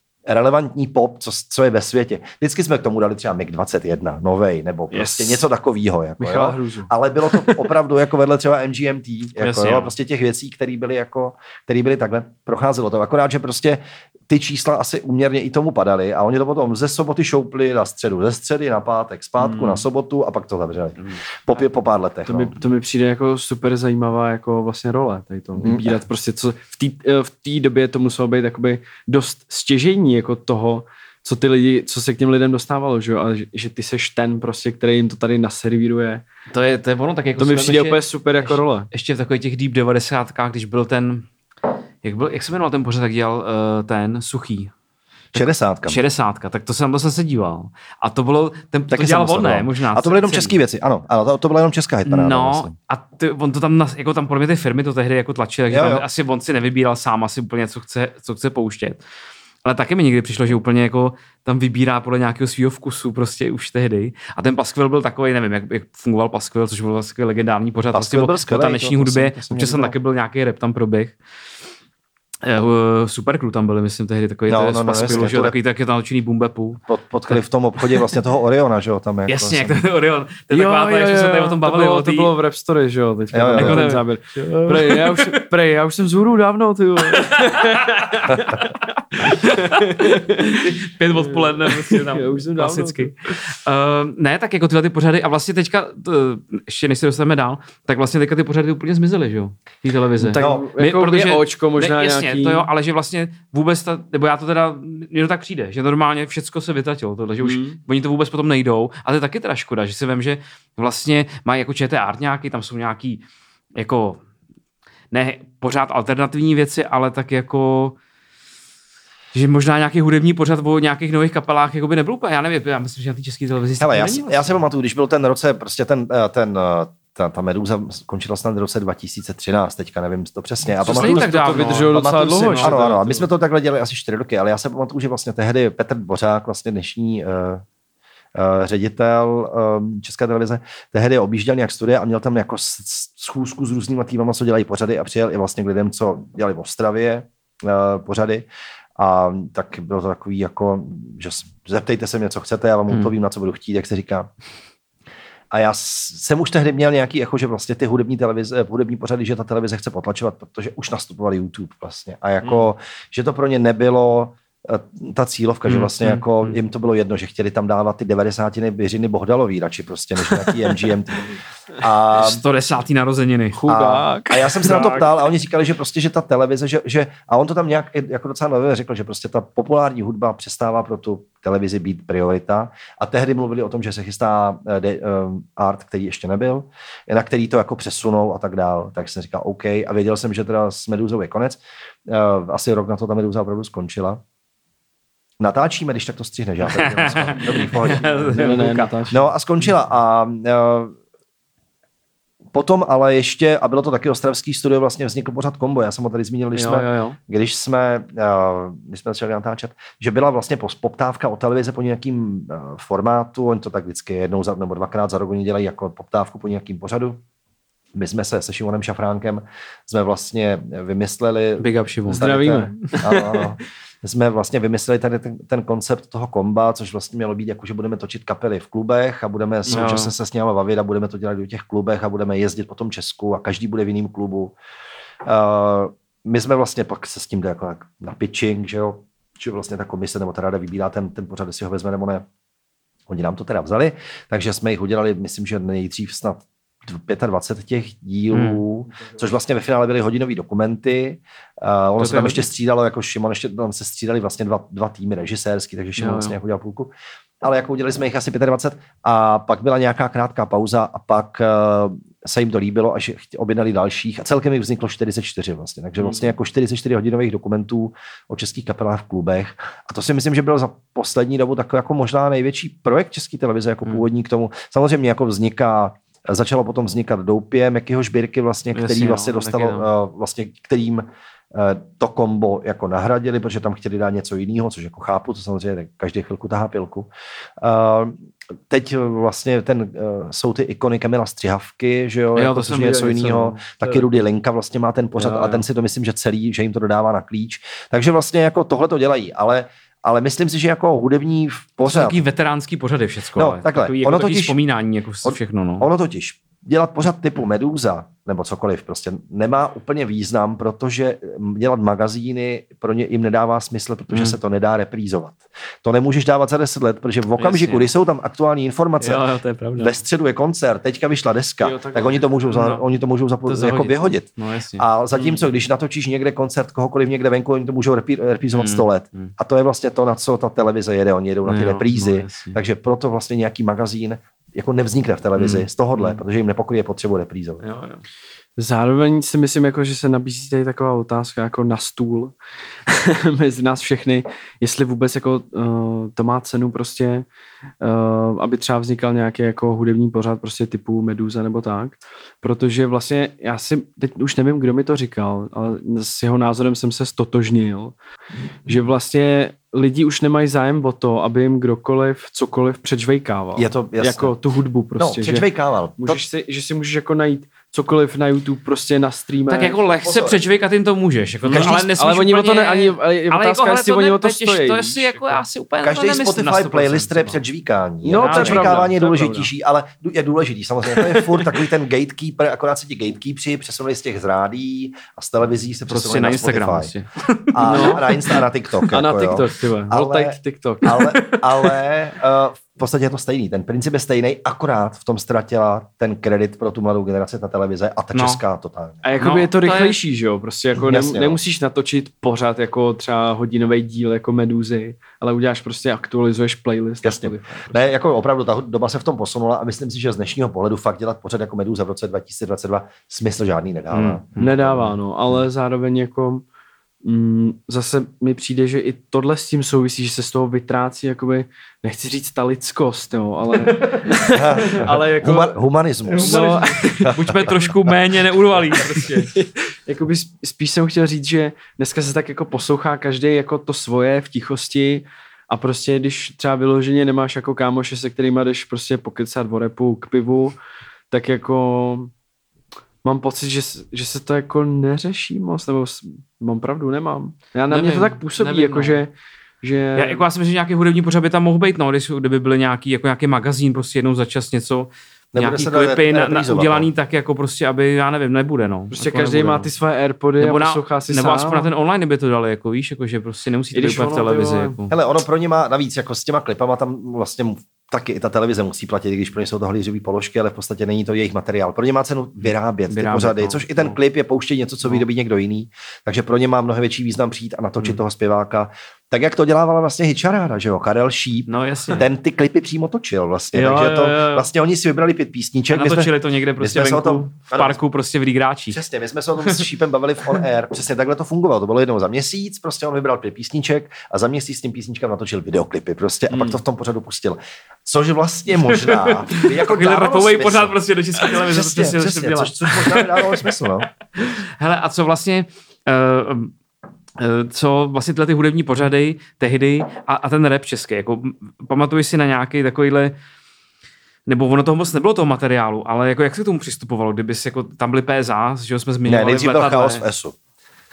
relevantní pop, co, co je ve světě. Vždycky jsme k tomu dali třeba MiG 21, novej, nebo prostě Yes. něco takového. Jako, Michala jo. Hruzu. Ale bylo to opravdu jako vedle třeba MGMT, jako, Jasně, jo, jo. prostě těch věcí, které byly jako, které byly takhle, procházelo to. Akorát, že prostě ty čísla asi uměrně i tomu padaly a oni to potom ze soboty šoupli na středu, ze středy na pátek, zpátku Hmm. na sobotu a pak to zavřeli. Po, pě- po pár letech. To no. mi, to mi přijde jako super zajímavá jako vlastně role, tady to vybírat prostě, co v té v té době to muselo být jakoby dost stěžení jako toho, co ty lidi, co se k těm lidem dostávalo, že jo, a že, že ty seš ten prostě, který jim to tady naservíruje. To je, to je ono, tak jako To mi přijde úplně super jako ještě, role. Ještě v takových těch deep 90. když byl ten, jak, byl, jak se jmenoval ten pořad, tak dělal uh, ten Suchý. 60. 60, tak to jsem, to jsem se díval. A to bylo, ten Taky to dělal ne? sledoval. Možná. A to byly jenom české věci, ano. ano to, to byla jenom česká hitparáda. No, Vlastně. a ty, on to tam, jako tam podle mě ty firmy to tehdy jako tlačily, takže Jo, tam jo. asi on si nevybíral sám asi úplně, co chce, co chce pouštět. Ale taky mi někdy přišlo, že úplně jako tam vybírá podle nějakého svého vkusu prostě už tehdy. A ten Paskvil byl takový, nevím, jak, jak fungoval Paskvil, což byl vlastně legendární pořad. Paskvil vlastně byl o- o taneční to- to hudbě, jsem- to občas tam taky byl nějaký rap tam proběh. Eh, Supercrew tam byli, myslím, tehdy takový No, no, no, no, no, Paskvilu, že jo, to je- takový taky tam naučený bumbepu. Pod, potkali v tom obchodě vlastně toho Oriona, že jo, tam jako Jasně, jak jsem- ten Orion. To je taková, ta, že se tady o tom bavili. to bylo, o to tý- bylo v Rap Story, že jo, teďka Jo, jo, jo. ten záběr. Prej, já už, prej, já už jsem z hůru dávno, ty. pět odpoledne, prostě tam Já už jsem klasicky. Uh, ne, tak jako tyhle ty pořady, a vlastně teďka, t, ještě než se dostaneme dál, tak vlastně teďka ty pořady úplně zmizely, že jo, té televize. Tak No, jako je očko možná ne, jasně, nějaký... to jo, ale že vlastně vůbec, ta, nebo já to teda, mně to tak přijde, že normálně všecko se vytratilo, tohle, že už Hmm. oni to vůbec potom nejdou, a to je taky teda škoda, že si vím, že vlastně mají jako ČT Art nějaký, tam jsou nějaký, jako, ne pořád alternativní věci, ale tak jako, že možná nějaký hudební pořad o nějakých nových kapelách jako by nebyl úplně, já nevím, já myslím, že na té české televizi Hele, já, si, já si pamatuju, když byl ten roce, prostě ten, eh, ten eh, ta, ta Meduza skončila snad v roce 2013, teďka nevím to přesně. A To pamatuju, tak to, to dávno. vydrželo docela si, dlouho. no, ano, ano, a my jsme to takhle dělali asi čtyři roky, ale já se pamatuju, že vlastně tehdy Petr Dvořák, vlastně dnešní uh, uh, ředitel um, České televize, tehdy objížděl nějak studie a měl tam jako schůzku s různýma týmama, co dělají pořady a přijel i vlastně k lidem, co dělali v Ostravě pořady. A tak bylo to takový jako, že zeptejte se mě, co chcete, já vám Hmm. odpovím, na co budu chtít, jak se říká. A já jsem už tehdy měl nějaký, jako, že vlastně ty hudební, televize, hudební pořady, že ta televize chce potlačovat, protože už nastupoval YouTube vlastně. A jako, že to pro ně nebylo ta cílovka, že Hmm, vlastně hmm, jako hmm. jim to bylo jedno, že chtěli tam dávat ty 90. Běřiny Bohdalový radši prostě, než nějaký MGMT. A 110. narozeniny. a, Chudák. a já jsem se na to ptal a oni říkali, že prostě, že ta televize, že, že a on to tam nějak jako docela nově řekl, že prostě ta populární hudba přestává pro tu televizi být priorita a tehdy mluvili o tom, že se chystá uh, de, um, art, který ještě nebyl, na který to jako přesunou a tak dál. Tak jsem říkal OK a věděl jsem, že teda s Meduzou je konec. Uh, asi rok na to ta Meduza opravdu skončila. Natáčíme, když tak to střihneš, já Dobrý, v pohodě. Ne, ne, natáč. No a skončila a uh, potom ale ještě, a bylo to taky ostravský studio, vlastně vznikl pořád kombo, já jsem ho tady zmínil, když, Jo, jsme, jo, jo. když jsme, uh, když jsme začali natáčet, že byla vlastně poptávka o televize po nějakým uh, formátu, oni to tak vždycky jednou za, nebo dvakrát za rok oni dělají jako poptávku po nějakým pořadu. My jsme se se Šimonem Šafránkem jsme vlastně vymysleli Big up Šimon. Zdravíme. ten- Ano, Jsme vlastně vymysleli tady ten, ten koncept toho komba, což vlastně mělo být jako, že budeme točit kapely v klubech a budeme současně se s nimi bavit a budeme to dělat do těch klubech a budeme jezdit po tom Česku a každý bude v jiném klubu. Uh, my jsme vlastně pak se s tím jde jako na pitching, že jo, že vlastně ta komise nebo ta rada vybírá ten, ten pořad, jestli ho vezme nebo ne. Oni nám to teda vzali, takže jsme jich udělali, myslím, že nejdřív snad 25 těch dílů, hmm. což vlastně ve finále byly hodinové dokumenty. Uh, ono To se tam ještě střídalo, jako Šimon, ještě tam se střídali vlastně dva, dva týmy režisérský, takže Šimon jo. vlastně jako dělal půlku. Ale jako udělali jsme jich asi 25 a pak byla nějaká krátká pauza a pak uh, se jim to líbilo a že objednali dalších a celkem jich vzniklo 44 vlastně. Takže vlastně jako 44 hodinových dokumentů o českých kapelách v klubech. A to si myslím, že byl za poslední dobu takový jako možná největší projekt české televize jako původní k tomu. Samozřejmě jako vzniká Začalo potom vznikat doupě Mekyho Žbírky, vlastně, který Jasně, no, vlastně dostalo, taky, no. uh, vlastně, kterým uh, to kombo jako nahradili, protože tam chtěli dát něco jiného, což jako chápu, to samozřejmě každý chvilku tahá pilku. Uh, teď vlastně ten, uh, jsou ty ikony Kamila Střihavky, že jo, Jo, jako, to jsem něco jiného. no. Taky Rudy Linka vlastně má ten pořad Jo, a jo. ten si to myslím, že celý, že jim to dodává na klíč. Takže vlastně jako tohle to dělají, ale ale myslím si, že jako hudební To jsou pořad, takový veteránský pořady všecko, No, ale takhle, takový, jako ono totiž- vzpomínání, jako všechno, no. Ono totiž dělat pořad typu Meduza nebo cokoliv prostě nemá úplně význam, protože dělat magazíny pro ně jim nedává smysl, protože Hmm. se to nedá reprízovat. To nemůžeš dávat za 10 let, protože v okamžiku, Jasně. kdy jsou tam aktuální informace, Jo, jo, to je pravda. ve středu je koncert, teďka vyšla deska, Jo, takhle. tak oni to můžou, za, No. oni to můžou za, To jako vyhodit. No jasně. A zatímco, když natočíš někde koncert kohokoliv někde venku, oni to můžou repí, reprízovat Hmm, 100 let. hmm. A to je vlastně to, na co ta televize jede. Oni jedou na ty Jo, reprízy. no, jasně. takže proto vlastně nějaký magazín jako nevznikne v televizi Hmm. z tohohle, protože jim nepokryje potřebu reprízovat. Jo, jo. Zároveň si myslím, jako, že se nabízí tady taková otázka jako na stůl mezi nás všechny, jestli vůbec jako, uh, to má cenu prostě, uh, aby třeba vznikal nějaký jako hudební pořad prostě typu Meduza nebo tak, protože vlastně já si, teď už nevím, kdo mi to říkal, ale s jeho názorem jsem se stotožnil, že vlastně lidi už nemají zájem o to, aby jim kdokoliv cokoliv předžvejkával. Je to jasné. Jako tu hudbu No, prostě. že přečvejkával. To, můžeš si, že si můžeš jako najít cokoliv na YouTube prostě na streame. Tak jako lehce Pozor. přečvejkat jim to můžeš. Jako to, Každý- ale, nesmíš ale oni o to úplně- ne, ani, ale je ale otázka, hele, jestli to oni o to stojí. To víš, si jako, já si úplně každý to Spotify 100%, playlist je předžvíkání. No, No, to je předžvíkávání je je důležitější, ale je důležitý samozřejmě. To je furt takový ten gatekeeper, akorát se ti gatekeepři přesunuli z těch z rádí a z televizí se Prostě přesunuli na na, Instagram. Spotify. Prostě. A, no. na Insta a na TikTok. A na jako, jo. TikTok, ty. Ale- TikTok. ale, ale uh, v podstatě je to stejný. Ten princip je stejný, akorát v tom ztratila ten kredit pro tu mladou generaci ta televize a ta No. česká totálně. A jakoby No, je to to je- rychlejší, že jo? Prostě jako Jasně, no. nemusíš natočit pořád jako třeba hodinový díl jako Meduzy, ale uděláš prostě, aktualizuješ playlist. Jasně. Spotify, prostě. Ne, jako opravdu ta doba se v tom posunula a myslím si, že z dnešního pohledu fakt dělat pořád jako Meduza v roce 2022 smysl žádný nedává. Hmm. Nedává, no, ale zároveň jako zase mi přijde, že i tohle s tím souvisí, že se z toho vytrácí jakoby, nechci říct ta lidskost, jo, ale, ale jako... Huma, humanismus. No, Buďme trošku méně neurvalí. Prostě. jakoby sp- spíš jsem chtěl říct, že dneska se tak jako poslouchá každý jako to svoje v tichosti a prostě když třeba vyloženě nemáš jako kámoše, se kterýma jdeš prostě pokecat o repu k pivu, tak jako mám pocit, že, že se to jako neřeší moc, nebo s- mám pravdu, nemám. Já na mě Nevím, to tak působí, nevím, jako no. že, že Já, jako já si myslím, že nějaký hudební pořad by tam mohl být, no, když, kdyby byl nějaký, jako nějaký magazín, prostě jednou za čas něco, Nebude nějaký se to klipy na, na, udělaný no. tak, jako prostě, aby, já nevím, nebude, no. prostě jako každý nebude, má no. ty své Airpody nebo a na, poslouchá si nebo sám. aspoň na ten online by to dali, jako víš, jako, že prostě nemusí I to úplně v televizi. Jako. Hele, ono pro ně má navíc, jako s těma klipama tam vlastně taky i ta televize musí platit, i když pro ně jsou to halířové položky, ale v podstatě není to jejich materiál. Pro ně má cenu vyrábět, ty Vyrábět, pořady, no. což i ten No. klip je pouštět něco, co No. vyrobí někdo jiný. Takže pro ně má mnohem větší význam přijít a natočit Hmm. toho zpěváka. Tak jak to dělávala vlastně Hitcharáda, že jo, Karel Šíp, No jasně. ten ty klipy přímo točil vlastně. Jo, takže jo, to, jo. vlastně oni si vybrali pět písniček. A my jsme- natočili to někde prostě o venku, tom- v parku, prostě v Lígráčích. Přesně, my jsme se o tom s Šípem bavili v On Air. Přesně takhle to fungovalo. To bylo jednou za měsíc, prostě on vybral pět písniček a za měsíc s tím písničkám natočil videoklipy prostě a pak to v tom pořadu pustil. Což vlastně možná jako rapovej pořád prostě do české televize. Přesně, prostě což, což možná dávalo smysl, no. Hele, a co vlastně, uh, co vlastně tyhle ty hudební pořady tehdy a, a ten rap český, jako pamatuji si na nějaký takovýhle nebo ono toho moc nebylo toho materiálu, ale jako jak se k tomu přistupovalo, kdyby si jako tam byly PSA, že jo, jsme Ne, zmiňovali nejdřív v byl chaos v ESu.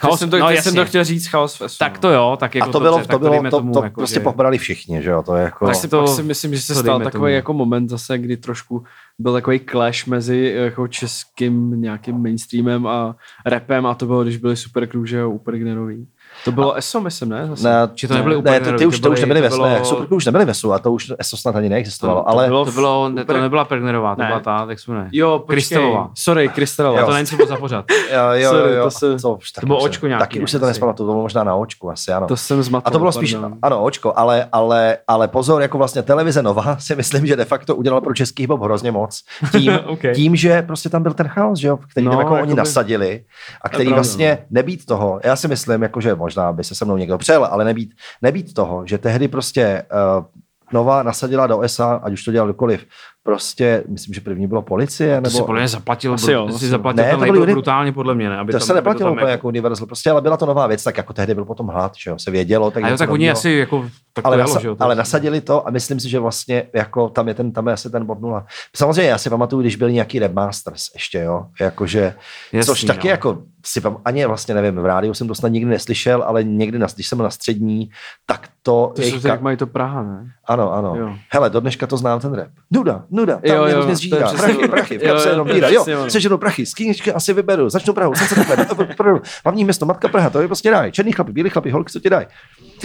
Chaos, jsem to, no, jsem to chtěl říct, chaos v ESU, Tak no. to jo, tak jako A to bylo, dobře, to tak bylo, dejme to, tomu, to jako, prostě že- pobrali všichni, že jo, to je jako... Tak Tak si to, pak si myslím, že se stal takový tomu. jako moment zase, kdy trošku byl takový clash mezi jako českým nějakým mainstreamem a rapem a to bylo, když byli Super Cruise a Super Gnerový. To bylo ESO, myslím, ne? Zase. Ne, Či to nebyly úplně ne, to, ty už, to to už byly- nebyly to ve bylo- bylo... Super už nebyly ve SU a to už ESO snad ani neexistovalo, To- to ale bylo To, bylo, ne, to nebyla Pergnerová, to Ne. byla ta, tak se jmenuje. Jo, počkej. Krystalová. Sorry, Krystalová. A to není, co bylo za pořad. jo, jo, Sorry, jo, jo. to se- to, už taky bylo už se- očko nějaký, Taky ne, už se to nespamatuju, to bylo možná na očku asi, ano. To jsem zmatel. A to bylo spíš, ano, očko, ale, ale, ale pozor, jako vlastně televize Nova si myslím, že de facto udělala pro český hip hrozně moc. Tím, tím, že prostě tam byl ten chaos, že jo, který No, no, jako oni nasadili a který vlastně nebýt toho, já si myslím, jako, že možná by se se mnou někdo přel, ale nebýt, nebýt toho, že tehdy prostě uh, Nova nasadila do SA, ať už to dělal kdokoliv, prostě, myslím, že první bylo policie, To si nebo... podle mě zaplatil, Asi jo, si jo. zaplatil Ne, ten to label uni- brutálně podle mě, ne? Aby To tam, se neplatilo úplně jako Universal, prostě, ale byla to nová věc, tak jako tehdy byl potom hlad, že jo, se vědělo. Tak A jo, tak oni asi jako tak ale, to jelo, nasa- jo, to- ale nasadili to a myslím si, že vlastně jako tam je, ten, tam je asi ten bod nula. Samozřejmě já si pamatuju, když byl nějaký Webmasters ještě, jo, jakože, Jasný, což taky no. jako si pam, ani vlastně nevím, v rádiu jsem to snad nikdy neslyšel, ale někdy, na, když jsem byl na střední, tak to, To jejich jsou ka- jak mají to Praha, ne? ano, ano. Jo. Hele, do dneška to znám ten rap. Nuda, nuda, tam Jo, jo, je zžírá, přesně prachy, prachy, v Jo, kapse jenom díra. Jo, sežeru prachy, z kyničky asi vyberu, začnu Prahu, jsem se Prahu, hlavní město, matka Praha, to je prostě dají. Černý chlapi, bílý chlapi, holky, co ti dají.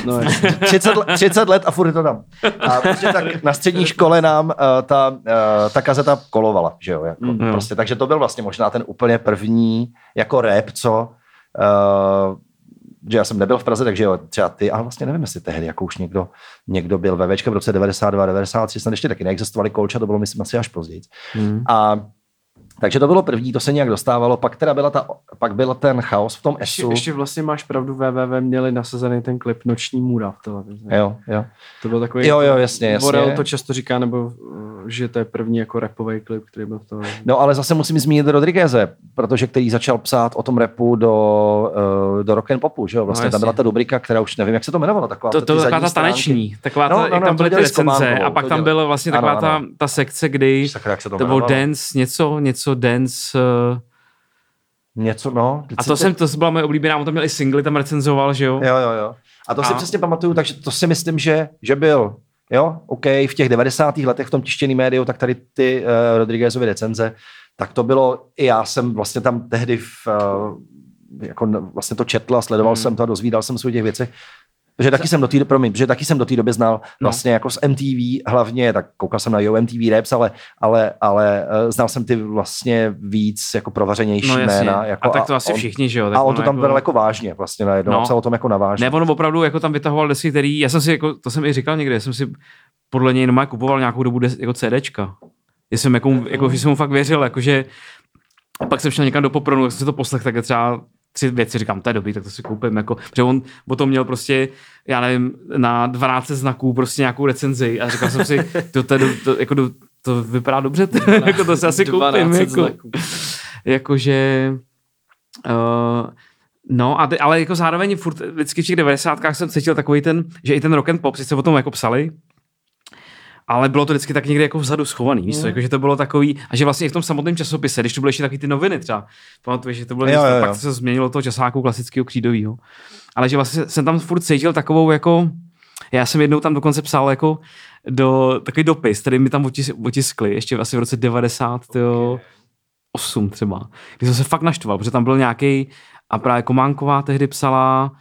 No, 30, let- 30 let a furt to tam. A prostě tak na střední škole nám uh, ta, uh, ta kazeta kolovala, že jo, jako, Mm. mm. prostě, takže to byl vlastně možná ten úplně první jako rap, co uh, že já jsem nebyl v Praze, takže jo, třeba ty, ale vlastně nevím, jestli tehdy jako už někdo, někdo byl ve Včka v roce 92, 93, snad ještě taky neexistovaly kolča, to bylo myslím asi až později. Hmm. A takže to bylo první, to se nějak dostávalo, pak teda byla ta, pak byl ten chaos v tom ještě, ESu. ještě vlastně máš pravdu, WWW měli nasazený ten klip Noční můra v televizi. Jo, jo. To byl takový... Jo, jo, jasně, jasně. Borel to často říká, nebo uh, že to je první jako rapový klip, který byl v televizi. No ale zase musím zmínit Rodrigueze, protože který začal psát o tom repu do, uh, do rock and popu, že jo? Vlastně No, no, tam byla ta rubrika, která už nevím, jak se to jmenovalo, taková To, to byla taková ta taneční, taková No, ta, no, jak no, tam byly ty recenze a pak tam byla vlastně taková ta, ano. ta sekce, kdy Sakra, jak se to to byl dance, něco, něco dance uh, Něco, no. a to jsem, to byla moje oblíbená, on tam měl i singly, tam recenzoval, že jo? Jo, jo, jo. A to si A- přesně pamatuju, takže to si myslím, že, že byl, jo, OK, v těch 90. letech v tom tištěném médiu, tak tady ty uh, Rodriguezovy recenze, tak to bylo, i já jsem vlastně tam tehdy v, uh, jako vlastně to četl a sledoval hmm. jsem to a dozvídal jsem se o těch věcech. Protože taky jsem do té, promiň, protože taky jsem do té doby znal No. vlastně jako z MTV hlavně, tak koukal jsem na Yo MTV Raps, ale, ale, ale uh, znal jsem ty vlastně víc jako provařenější No jasně. jména. Jako a tak to asi on, všichni, že jo? Tak a on to tam bral jako vážně vlastně najednou, No. no. psal o tom jako na vážně. Ne, on opravdu jako tam vytahoval desky, který, já jsem si, jako, to jsem i říkal někde, já jsem si podle něj normálně kupoval nějakou dobu des, jako CDčka. Já jsem jako, jako, že jsem mu fakt věřil, jakože a pak jsem šel někam do Popronu, tak jsem si to poslech, tak třeba tři věci, říkám, to je dobrý, tak to si koupím, jako, protože on o tom měl prostě, já nevím, na 12 znaků prostě nějakou recenzi a říkal jsem si, to, to, to, to, jako, to, to vypadá dobře, to, jako to si asi koupím, 12 jako, jakože, uh, No, a ty, ale jako zároveň furt vždycky v těch 90. jsem cítil takový ten, že i ten rock and pop, sice o tom jako psali, ale bylo to vždycky tak někde jako vzadu schovaný, víš co, jako, že to bylo takový, a že vlastně i v tom samotném časopise, když to byly ještě taky ty noviny třeba, pamatuješ, že to bylo, Jo, něco, jo, jo. pak se změnilo toho časáku klasického křídového, ale že vlastně jsem tam furt cítil takovou jako, já jsem jednou tam dokonce psal jako do, takový dopis, který mi tam otis, otiskli, ještě asi v roce 90, tyjo, 8 třeba, kdy jsem se fakt naštval, protože tam byl nějaký a právě Kománková tehdy psala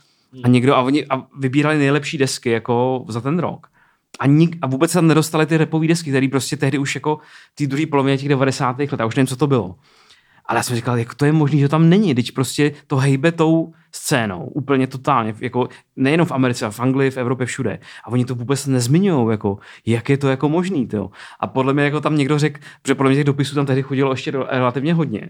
a někdo a oni a vybírali nejlepší desky jako za ten rok. A, nik, a vůbec se tam nedostali ty repové desky, které prostě tehdy už jako v té druhé polovině těch 90. let, a už nevím, co to bylo. Ale já jsem říkal, jak to je možné, že to tam není, když prostě to hejbe tou scénou, úplně totálně, jako nejenom v Americe, ale v Anglii, v Evropě, všude. A oni to vůbec nezmiňují, jako, jak je to jako možný, tyjo. A podle mě jako tam někdo řekl, že podle mě těch dopisů tam tehdy chodilo ještě rel- relativně hodně.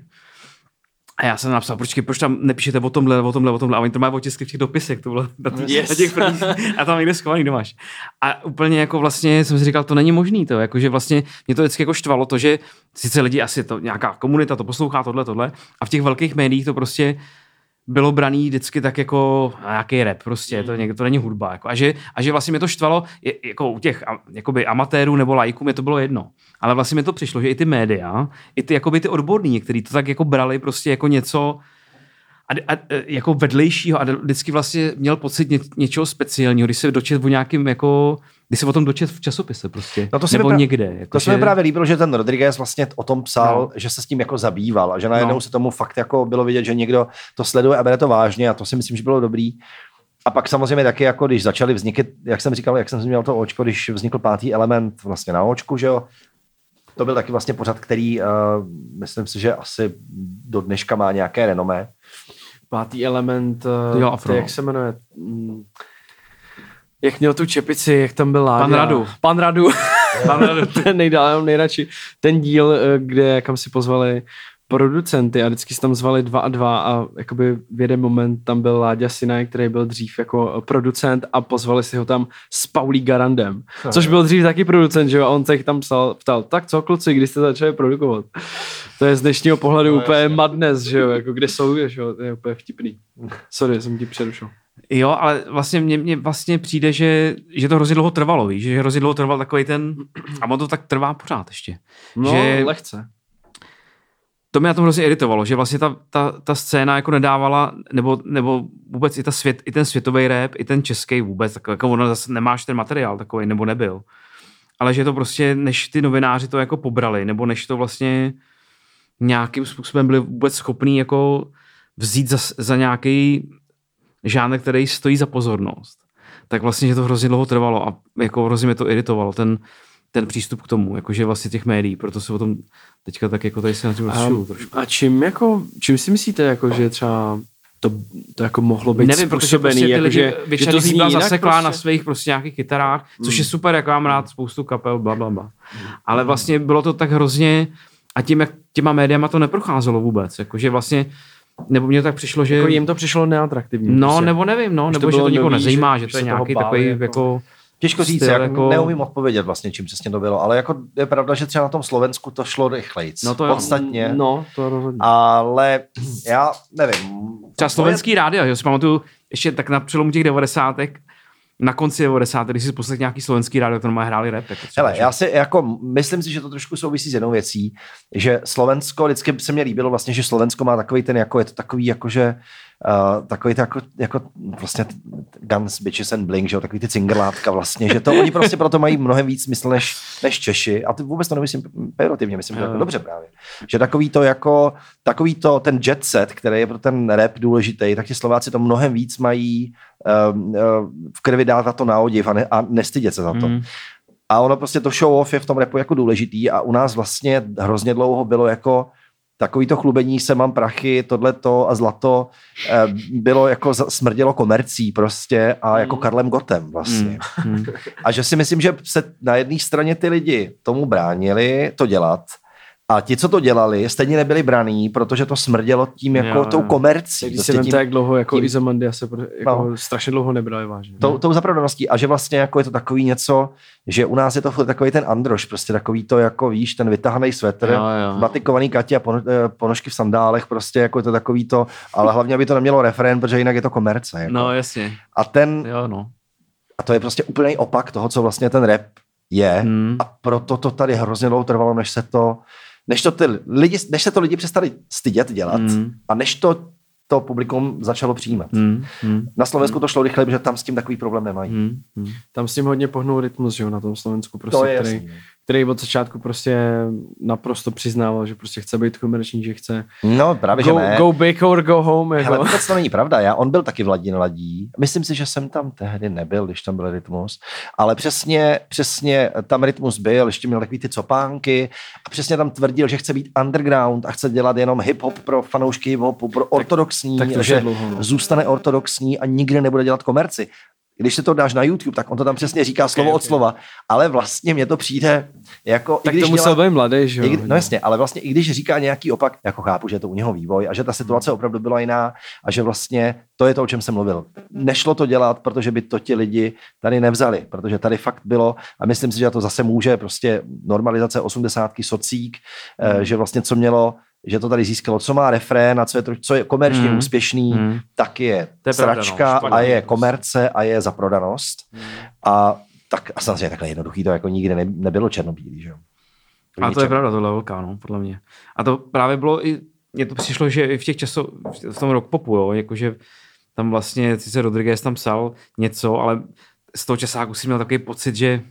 A já jsem napsal, počkej, proč tam nepíšete o tomhle, o tomhle, o tomhle. A oni to mají otisky v těch dopisech, to bylo na, tý, Yes. na těch prvních, a tam někde schovaný, kde máš. A úplně jako vlastně jsem si říkal, to není možný, to, jako, že vlastně mě to vždycky jako štvalo to, že sice lidi asi to nějaká komunita to poslouchá, tohle, tohle, a v těch velkých médiích to prostě bylo braný vždycky tak jako nějaký rap prostě, to, někdo, to není hudba. Jako. A, že, a že vlastně mě to štvalo, je, jako u těch jakoby amatérů nebo lajků mě to bylo jedno. Ale vlastně mi to přišlo, že i ty média, i ty, jakoby ty odborní některý to tak jako brali prostě jako něco a, a, jako vedlejšího a vždycky vlastně měl pocit ně, něčeho speciálního, když se dočet o nějakým jako Kdy se o tom dočet v časopise prostě, No to se nebo mi pra- někde. Jako To se mi právě líbilo, že ten Rodriguez vlastně o tom psal, no. že se s tím jako zabýval a že najednou No. se tomu fakt jako bylo vidět, že někdo to sleduje a bere to vážně a to si myslím, že bylo dobrý. A pak samozřejmě taky, jako když začaly vzniky, jak jsem říkal, jak jsem měl to očko, když vznikl pátý element vlastně na očku, že jo, to byl taky vlastně pořad, který uh, myslím si, že asi do dneška má nějaké renomé. Pátý element, To uh, dělal Afro, ty, no. jak se jmenuje? Jak měl tu čepici, jak tam byl Láďa. Pan Radu. Pan Radu. Pan Radu. ten nejdál, já mám nejradši. Ten díl, eh, kde kam si pozvali producenty a vždycky si tam zvali dva a dva a jakoby v jeden moment tam byl Láďa Sinaj, který byl dřív jako producent a pozvali si ho tam s Paulí Garandem, což byl dřív taky producent, že jo, a on se jich tam psal, ptal, tak co kluci, kdy jste začali produkovat? To je z dnešního pohledu no, úplně jasně. madness, že jo, jako kde jsou, že jo, to je úplně vtipný. Sorry, jsem ti přerušil. Jo, ale vlastně mně, mně vlastně přijde, že, že to hrozně dlouho trvalo, víš, že hrozně dlouho trval takový ten, a on to tak trvá pořád ještě. No, že lehce. to mě na tom hrozně iritovalo, že vlastně ta, ta, ta scéna jako nedávala, nebo, nebo vůbec i, ta svět, i ten světový rap, i ten český vůbec, tak jako ono zase nemáš ten materiál takový, nebo nebyl. Ale že to prostě, než ty novináři to jako pobrali, nebo než to vlastně nějakým způsobem byli vůbec schopní jako vzít za, za nějaký žánr, který stojí za pozornost, tak vlastně, že to hrozně dlouho trvalo a jako hrozně mě to iritovalo, ten, ten přístup k tomu, jakože vlastně těch médií, proto se o tom teďka tak jako tady se na tím A, trošku. a čím, jako, čím si myslíte, jako, že třeba to, to jako mohlo být Nevím, protože prostě ty jako, že, že to zní byla zaseklá prostě? na svých prostě nějakých kytarách, což je super, jako mám rád spoustu kapel, bla, bla, bla. Ale vlastně bylo to tak hrozně, a tím, jak těma médiama to neprocházelo vůbec, jakože vlastně, nebo mně tak přišlo, že... Jako jim to přišlo neatraktivní. No, prostě. nebo nevím, no, Už to nebo že to nikoho nezajímá, že- že, to je nějaký takový jako- jako... Těžko říct, jak jako- neumím odpovědět vlastně, čím přesně to bylo, ale jako je pravda, že třeba na tom Slovensku to šlo rychlejc. No to jo. Podstatně. No, to rozhodně. Ale já nevím. Třeba slovenský rádio, že si pamatuju, ještě tak na přelomu těch devadesátek, na konci 90. když si poslech nějaký slovenský rádio, to má hráli rap. Jako Hele, že? já si jako, myslím si, že to trošku souvisí s jednou věcí, že Slovensko, vždycky se mě líbilo vlastně, že Slovensko má takový ten, jako je to takový, jakože, uh, takový to jako, jako vlastně Guns, Bitches and Blink, že jo, takový ty cingerlátka vlastně, že to oni prostě proto mají mnohem víc smysl než, než Češi a ty vůbec to nemyslím pejorativně, myslím, že jako dobře právě. Že takový to jako, takový to, ten jet set, který je pro ten rap důležitý, tak ti Slováci to mnohem víc mají um, uh, v krvi dát to na odiv a, ne, a nestydět se za to. Mm. A ono prostě to show off je v tom repu jako důležitý a u nás vlastně hrozně dlouho bylo jako takový to chlubení se, mám prachy, tohleto a zlato eh, bylo jako smrdělo komercí prostě a jako Karlem Gotem vlastně. Mm. A že si myslím, že se na jedné straně ty lidi tomu bránili to dělat a ti, co to dělali, stejně nebyli braní, protože to smrdělo tím jako Jo, tou komercí. Když prostě si tím- jak dlouho jako tím- Izomandia se jako No. strašně dlouho nebrali vážně. tou, tou zapravdaností a že vlastně jako je to takový něco, že u nás je to takový ten androš, prostě takový to jako víš, ten vytahaný svetr, Jo, jo. batikovaný Katě a eh, ponožky v sandálech, prostě jako je to takový to, ale hlavně aby to nemělo refrén, protože jinak je to komerce. Jako. No, jasně. A ten, Jo, no. a to je prostě úplný opak toho, co vlastně ten rap je Hmm. a proto to tady hrozně dlouho trvalo, než se to, než to ty lidi, než se to lidi přestali stydět dělat Hmm. a než to to publikum začalo přijímat. Hmm. Hmm. Na Slovensku to šlo rychle, protože tam s tím takový problém nemají. Hmm. Hmm. Tam s tím hodně pohnul rytmus, že jo, na tom Slovensku, prostě, To je který, jasný. Který od začátku prostě naprosto přiznával, že prostě chce být komerční, že chce No, právě, go, že ne. go big or go home, jako. Hele, vůbec to není pravda. Já, on byl taky v Ladin ladí. Myslím si, že jsem tam tehdy nebyl, když tam byl rytmus. Ale přesně, přesně tam rytmus byl, ještě měl takový ty copánky a přesně tam tvrdil, že chce být underground a chce dělat jenom hip-hop pro fanoušky hip-hopu, pro ortodoxní, tak to už že dlouho, no. zůstane ortodoxní a nikdy nebude dělat komerci. Když se to dáš na YouTube, tak on to tam přesně říká slovo od slova, ale vlastně mně to přijde jako... i Tak když to musel dělá- být mladý, že jo. i no jasně, ale vlastně i když říká nějaký opak, jako chápu, že je to u něho vývoj a že ta situace opravdu byla jiná a že vlastně to je to, o čem jsem mluvil. Nešlo to dělat, protože by to ti lidi tady nevzali, protože tady fakt bylo a myslím si, že to zase může prostě normalizace osmdesátky, socík, eh, že vlastně co mělo že to tady získalo, co má refrén a co je, to, co je komerčně Mm. úspěšný, Mm. tak je, To je no, sračka špatně. a je komerce a je zaprodanost. A tak a samozřejmě takhle jednoduchý to jako nikdy ne, nebylo černobílý, že jo. A to je pravda, tohle je velká, no, podle mě. A to právě bylo i, mně to přišlo, že i v těch časech, v tom rock popu, jo, jakože tam vlastně, sice Rodriguez tam psal něco, ale z toho časáku si měl takový pocit, že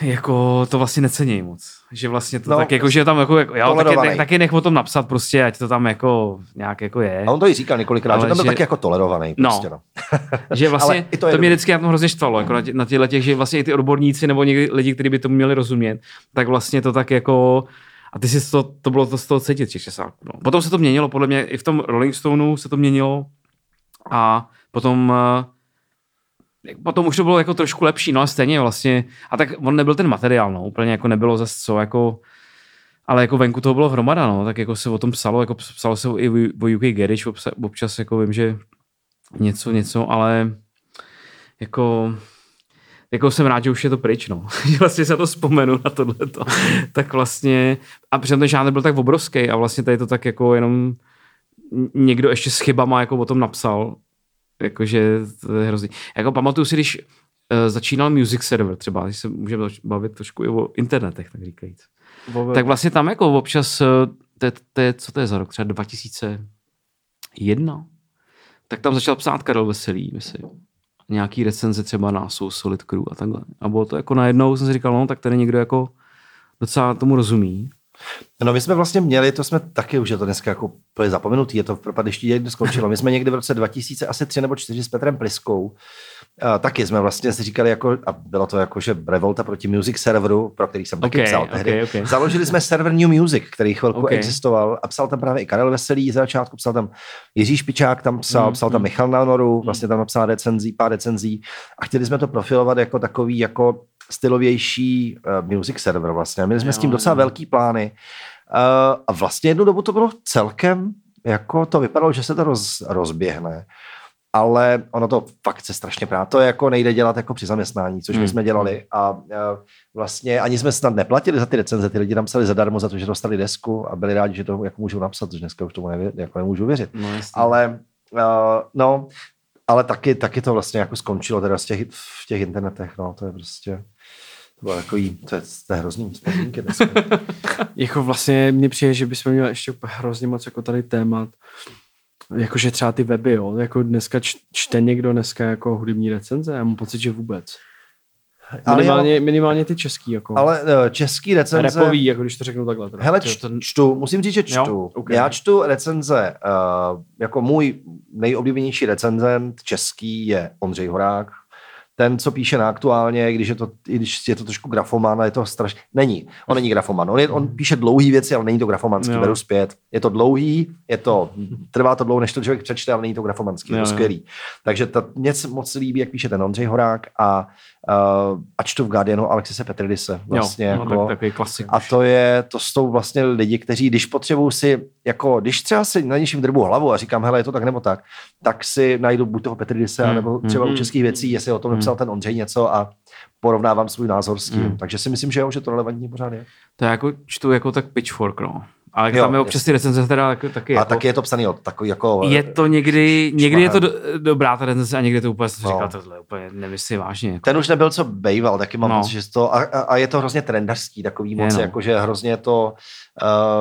jako to vlastně necení moc. Že vlastně to No, no, tak jako, že tam jako, jako jo, taky, tak, taky nech o tom napsat prostě, ať to tam jako nějak jako je. A on to i říkal několikrát, Ale že tam byl že- taky jako tolerovaný. No. Prostě, no. Že vlastně, to to, mě vždycky na tom hrozně štvalo, jako na, tě, na těchto těch, že vlastně i ty odborníci nebo někdy lidi, kteří by tomu měli rozumět, tak vlastně to tak jako, a ty si to, to bylo to z toho cítit, těch časáků. No. Potom se to měnilo, podle mě i v tom Rolling Stoneu se to měnilo a potom eh, potom už to bylo jako trošku lepší, no a stejně vlastně, a tak on nebyl ten materiál, no, úplně jako nebylo zase co, jako, ale jako venku toho bylo hromada, no, tak jako se o tom psalo, jako psalo se i o UK Garage, občas jako vím, že něco, něco, ale jako jako jsem rád, že už je to pryč, no. Vlastně se to vzpomenu na tohleto. tak vlastně, a přitom ten žánr byl tak obrovský a vlastně tady to tak jako jenom někdo ještě s chybama jako o tom napsal, jakože to je hrozný. Jako pamatuju si, když uh, začínal Music Server třeba, když se můžeme bavit trošku i o internetech, tak říkajíc. Vove, Tak vlastně tam jako občas, eh, to to je, co to je za rok, třeba 2001, tak tam začal psát Karel Veselý, myslím. Nějaký recenze třeba na Soul Solid Crew a takhle. A bylo to jako najednou, jsem si říkal, no tak tady někdo jako docela tomu rozumí. No my jsme vlastně měli, to jsme taky už je to dneska jako úplně zapomenutý, je to v propadišti někdy skončilo. My jsme někdy v roce 2000 asi tři nebo čtyři s Petrem Pliskou, a taky jsme vlastně si říkali, jako, a bylo to jako, že revolta proti music serveru, pro který jsem taky Ok, psal tehdy. ok. Založili jsme server New Music, který chvilku Ok. existoval a psal tam právě i Karel Veselý za začátku, psal tam Jiří Špičák, tam psal, Mm, psal tam mm. Michal Nanoru, vlastně tam napsal recenzí, pár recenzí a chtěli jsme to profilovat jako takový jako stylovější uh, music server vlastně. Měli jsme s tím Jo, docela jo. velký plány uh, a vlastně jednu dobu to bylo celkem, jako to vypadalo, že se to roz, rozběhne ale ono to fakt se strašně prá. To jako nejde dělat jako při zaměstnání, což my Hmm. jsme dělali a uh, vlastně ani jsme snad neplatili za ty recenze, ty lidi nám psali zadarmo za to, že dostali desku a byli rádi, že to jako můžou napsat, což dneska už tomu nevě, jako nemůžu věřit. No. Ale uh, no, ale taky, taky to vlastně jako skončilo teda z těch, v těch internetech, no, to je prostě, to bylo takový, to je, to je hrozný vzpomínky. Jako vlastně mně přijde, že bychom měli ještě hrozně moc jako tady témat, jakože třeba ty weby, jo, jako dneska čte někdo dneska jako hudební recenze, já mám pocit, že vůbec. Ale Minimálně, minimálně ty český, jako. Ale uh, český recenze... Repový, jako když to řeknu takhle. Teda. Hele, To- č- to- čtu, musím říct, že čtu. Jo? Ok. Já čtu recenze, uh, jako můj nejoblíbenější recenzent český je Ondřej Horák. Ten, co píše na aktuálně, když je to, i když je to trošku grafoman, a je to strašně... Není, on není grafoman. On, je, on píše dlouhé věci, ale není to grafomanský, Jo. beru zpět. Je to dlouhý, je to, trvá to dlouho, než to člověk přečte, ale není to grafomanský, je to skvělý. Takže ta, mě se moc líbí, jak píše ten Ondřej Horák a, uh, a čtu v Guardianu Alexise Petridise. Vlastně jo, jako, no, tak, takový klasik. a to je, to jsou vlastně lidi, kteří, když potřebují si, jako, když třeba si na něčím drbu hlavu a říkám, hele, je to tak nebo tak, tak si najdu buď toho Petridise, Hmm, nebo třeba u hmm, českých věcí, jestli o tom napsal ten Ondřej něco a porovnávám svůj názor s tím. Hmm. Takže si myslím, že jo, že to relevantní pořád je. To já jako čtu jako tak pitchfork, no. Ale Jo, tam je občas ty recenze teda taky, taky A jako, taky je to psaný od takový jako... je to někdy, někdy je to šmahem. do, dobrá ta recenze a někdy to úplně No. říkal, tohle úplně nemyslím vážně. Jako. Ten už nebyl, co bejval, taky mám No. pocit, že to, a, a, a, je to hrozně trendařský, takový moc, no. jakože hrozně to,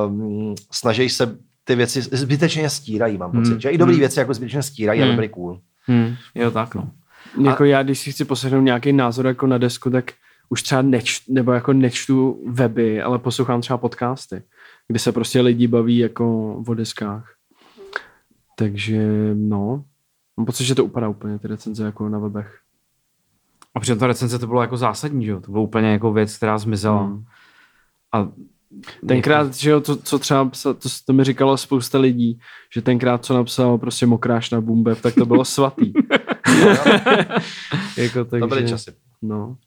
um, snaží se ty věci zbytečně stírají, mám pocit, Hmm. že i dobrý Hmm. věci jako zbytečně stírají, Hmm. byly cool. Hmm, jo, tak no. Jako já, když si chci poslechnout nějaký názor jako na desku, tak už třeba neč, nebo jako nečtu weby, ale poslouchám třeba podcasty, kde se prostě lidi baví jako o deskách. Takže no, mám pocit, že to upadá úplně ty recenze jako na webech. A přitom ta recenze to bylo jako zásadní, že jo? To bylo úplně jako věc, která zmizela. Hmm. A Tenkrát, že jo, to, co třeba to, to mi říkalo spousta lidí, že tenkrát, co napsal prostě mokráš na Bumbev, tak to bylo svatý. jako, takže, To byly časy. No.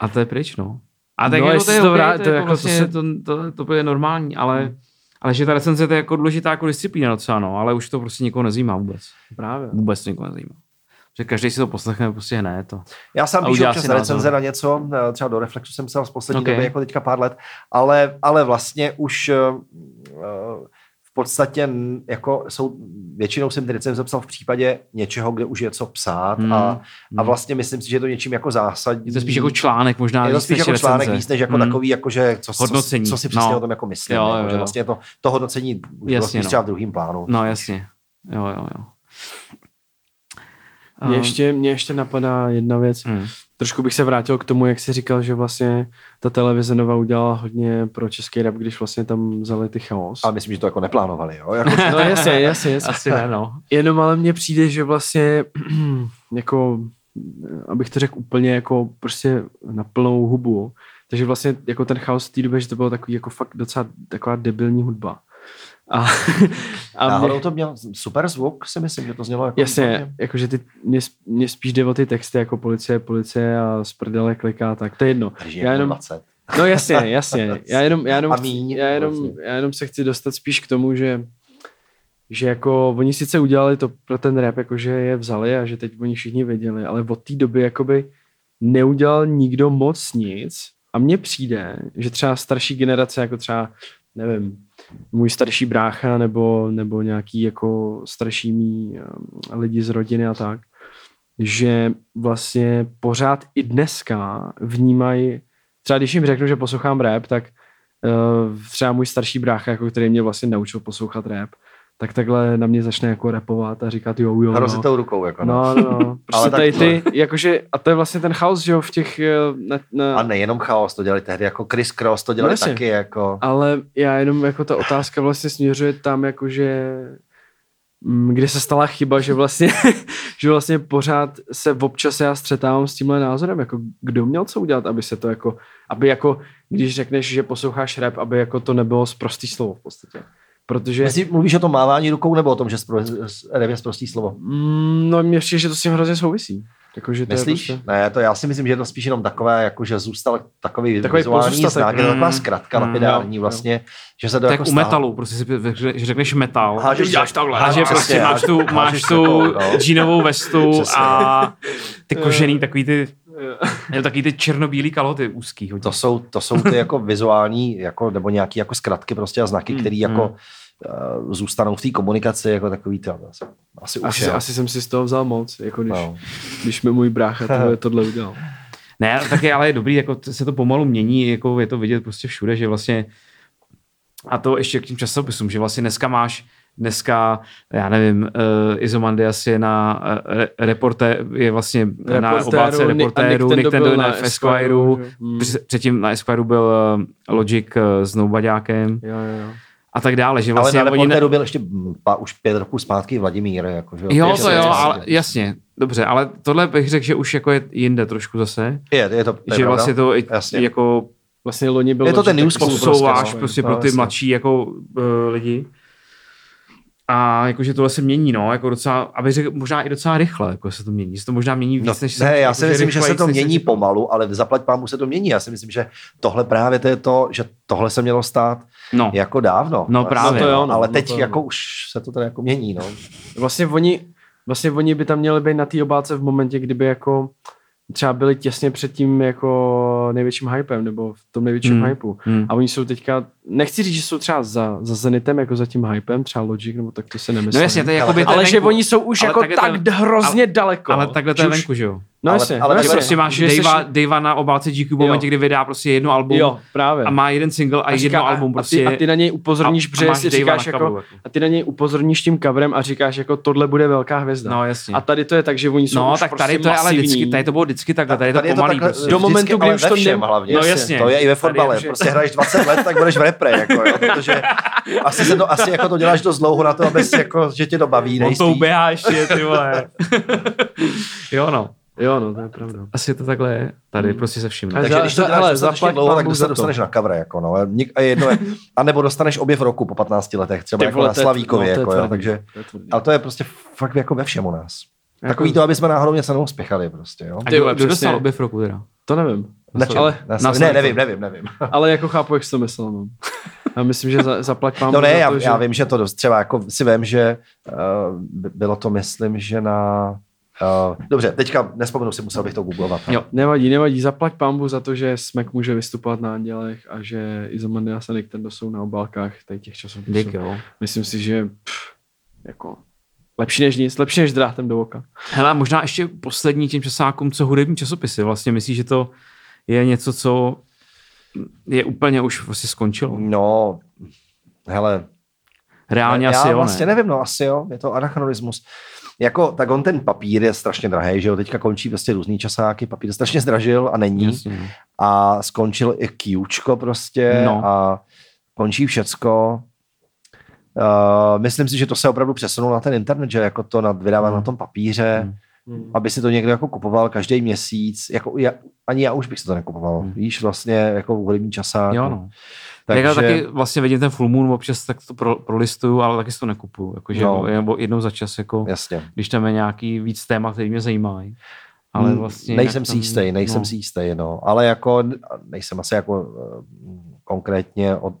A to je pryč, no. A tak No, jako to je, to okay, vrá- to, to je jako jako to vlastně, se- to, to, to, to je normální, ale, ale že ta recenze to je jako důležitá jako disciplína docela, no, ale už to prostě nikoho nezajímá vůbec. Právě. Vůbec to nikoho nezajímá. Že každý si to poslechne prostě hned. To. Já sám píšu občas recenze na něco, třeba do Reflexu jsem psal z poslední Okay. doby, jako teďka pár let, ale, ale vlastně už eh, v podstatě jako jsou, většinou jsem ty recenze psal v případě něčeho, kde už je co psát Hmm. a, a vlastně myslím si, že je to něčím jako zásadní. Je to spíš jako článek možná. je to spíš jako článek recenze. víc, než jako Hmm. takový, jako že co, Hodnocení. co, co si přesně No. o tom jako myslím. Jo, jako, jo, že jo. vlastně to, to hodnocení už Jasně, spíš no. třeba v druhým plánu. No jasně. Jo, jo, jo. Mě ještě, mě ještě napadá jedna věc. Hmm. Trošku bych se vrátil k tomu, jak jsi říkal, že vlastně ta televize Nova udělala hodně pro český rap, když vlastně tam vzali ty chaos. Ale myslím, že to jako neplánovali, jo? Jako, No jasně, jasně, jasně. Asi ne, no. Jenom ale mně přijde, že vlastně jako, abych to řekl úplně jako prostě na plnou hubu, takže vlastně jako ten chaos v té době, že to bylo takový jako fakt docela taková debilní hudba. A, a náhodou mě, to měl super zvuk, si myslím, že to znělo jako... jasně, jakože ty, mě, mě, spíš jde o ty texty jako policie, policie a z prdele kliká, tak to je jedno. Drží Já jenom, 20. No jasně, jasně. Já jenom, já jenom, A chci- já jenom, vlastně. já jenom se chci dostat spíš k tomu, že že jako oni sice udělali to pro ten rap, jako že je vzali a že teď oni všichni věděli, ale od té doby jakoby neudělal nikdo moc nic a mně přijde, že třeba starší generace, jako třeba, nevím, můj starší brácha nebo, nebo nějaký jako starší mý um, lidi z rodiny a tak, že vlastně pořád i dneska vnímají, třeba když jim řeknu, že poslouchám rap, tak uh, třeba můj starší brácha, jako který mě vlastně naučil poslouchat rap, tak takhle na mě začne jako rapovat a říkat jo, jo, no. tou rukou, jako no. No, no, no. Prostě tady ty, jakože, a to je vlastně ten chaos, že jo, v těch, eh, na, na, A nejenom chaos, to dělali tehdy jako Chris Cross, to dělali No jasně. taky jako... ale já jenom jako ta otázka vlastně směřuje tam, jakože mm, kde se stala chyba, že vlastně, že vlastně pořád se občas já střetávám s tímhle názorem, jako kdo měl co udělat, aby se to jako, aby jako, když řekneš, že posloucháš rap, aby jako to nebylo zprostý slovo v podstatě. Protože, Myslí, mluvíš o tom mávání rukou nebo o tom, že spro- rap je prostý slovo? mm, no mně přijde, že to s tím hrozně souvisí. Jako, že to Myslíš? Je prostě, Ne, to já si myslím, že je to spíš jenom takové, jako že zůstal takový, Takový vizuální znak, je to taková Mm, zkratka mm, lapidární jo, vlastně, že se to Tak jako u stáhlo. metalu, prostě si řekne- že řekneš metal, Hážeš uděláš se- takhle, hážeš že prostě máš tu, máš tu no. džínovou vestu a ty kožený, takový ty, je takový ty černobílý kaloty úzký. hodně. To jsou, to jsou ty jako vizuální, jako, nebo nějaký jako zkratky prostě a znaky, Mm, které jako uh, zůstanou v té komunikaci jako takový to. Asi, asi už asi, asi jsem si z toho vzal moc, jako když, No. když mi můj brácha tohle, tohle udělal. Ne, taky ale je dobrý, jako se to pomalu mění, jako je to vidět prostě všude, že vlastně a to ještě k tím časopisům, že vlastně dneska máš dneska, já nevím, uh, Izomandias je na uh, re, reporté, je vlastně na Reportéru, obálce a reportéru, Nick Tendo byl na na Esquireu, Esquireu, že? Hmm. před- předtím na Esquireu byl uh, Logic uh, s Noubaďákem Jo, jo, jo. a tak dále, že Ale vlastně na oni ne, reportéru byl ještě pa, už pět roků zpátky Vladimír. Jako, že? Jo, to jo, ale jasně, dobře, ale tohle bych řekl, že už jako je jinde trošku zase, Je, je to, to je že pravda. vlastně to Jasně. jako Vlastně loni byl Je to ten news prostě, prostě no, pro ty jasně. mladší jako uh, lidi. A jakože tohle se mění, no, jako docela, aby řekl, možná i docela rychle, jako se to mění. Se to možná mění víc, No, než ne, já jako, si myslím, že se to mění říkal. pomalu, ale zaplať pámu se to mění. Já si myslím, že tohle právě to je to, že tohle se mělo stát No, jako dávno. No právě, no, no, jo, no, ale no teď to jako už se to tady jako mění, no. Vlastně oni, vlastně oni by tam měli být na té obálce v momentě, kdyby jako třeba byli těsně před tím jako největším hypem, nebo v tom největším Hmm. hmm. hypeu. Hmm. A oni jsou teďka, nechci říct, že jsou třeba za, za Zenitem, jako za tím hypem, třeba Logic, nebo tak to se nemyslím. no jasně, to je jakoby ale je že venku. oni jsou už Ale jako tak to- hrozně daleko. Ale takhle to je venku, že jo? No Ale- jasně, ale no takhle- jasně. prostě máš Že jsi- Davea, na obálce GQ v momentě, kdy vydá prostě jedno album Jo, právě. a má jeden single a, říká, jedno album prostě. a, ty, a ty na něj upozorníš, a- a protože si říkáš jako, jako. a ty na něj upozorníš tím coverem a říkáš jako tohle bude velká hvězda. No jasně. A tady to je tak, že oni jsou No, už tak prostě tady to je ale vždycky, tady to bylo vždycky takhle, tady je to pomalý takhle prostě. Do momentu, kdy ale už to hlavně. No jasně. To je i ve fotbale. Prostě hraješ 20 let, tak budeš v repre, jako, jo, protože asi, se to, asi jako to děláš dost dlouho na to, aby si, jako, že tě to baví, On to nejistý. uběhá ještě, ty vole. jo no, Jo, no, to je pravda. asi to takhle je. Tady prostě se vším. Takže za- když to děláš ale dostatečně dlouho, tak se za to. dostaneš na cover, jako, no. A nik- A je jedno, je- a nebo dostaneš objev roku po 15 letech, třeba Ty jako vole, na to je- Slavíkově, no, to jako, jo, tvrdý. takže, To ale to je prostě fakt jako ve všem u nás. Jako- Takový to, aby jsme náhodou něco neuspěchali prostě, jo. A Ty kdo, dostal objev roku teda? To nevím. Na čem? Ale, Na na ne, nevím, nevím, nevím. ale jako chápu, jak jsi to myslel. No. Já myslím, že za, zaplať pán No ne, já, to, že... já vím, že to dost, třeba jako si vím, že uh, bylo to, myslím, že na... Uh, dobře, teďka nespomenu si, musel bych to googlovat. no. Jo. Nevadí, nevadí, zaplať pambu za to, že Smek může vystupovat na Andělech a že Izomandias a Nick Tendo jsou na obálkách tady těch časopisů. Dík, jo. Myslím si, že pff, jako lepší než nic, lepší než drátem do oka. Hele, a možná ještě poslední těm časákům, co hudební časopisy. Vlastně myslíš, že to je něco, co je úplně už vlastně skončilo. No, hele, Reálně já asi jo, vlastně ne? nevím, no asi jo, je to anachronismus. jako, tak on ten papír je strašně drahý, že jo, teďka končí prostě různý časáky, papír strašně zdražil a není. Jasně. no. A skončil i Qčko prostě No. a končí všecko. Uh, myslím si, že to se opravdu přesunulo na ten internet, že jako to nad, vydává Hmm. na tom papíře, aby si to někdo jako kupoval každý měsíc. Jako já, ani já už bych si to nekupoval. Víš, vlastně jako hudební časák. Hmm. Jo, no. Takže... Já taky vlastně vidím ten full moon, občas tak to pro, prolistuju, ale taky si to nekupuju. Jakože No. no. nebo jednou za čas, jako, jasně. když tam je nějaký víc témat, který mě zajímají. Ale Mm, vlastně nejsem si jistý, nejsem no. si jistý, no. Ale jako nejsem asi jako eh, konkrétně od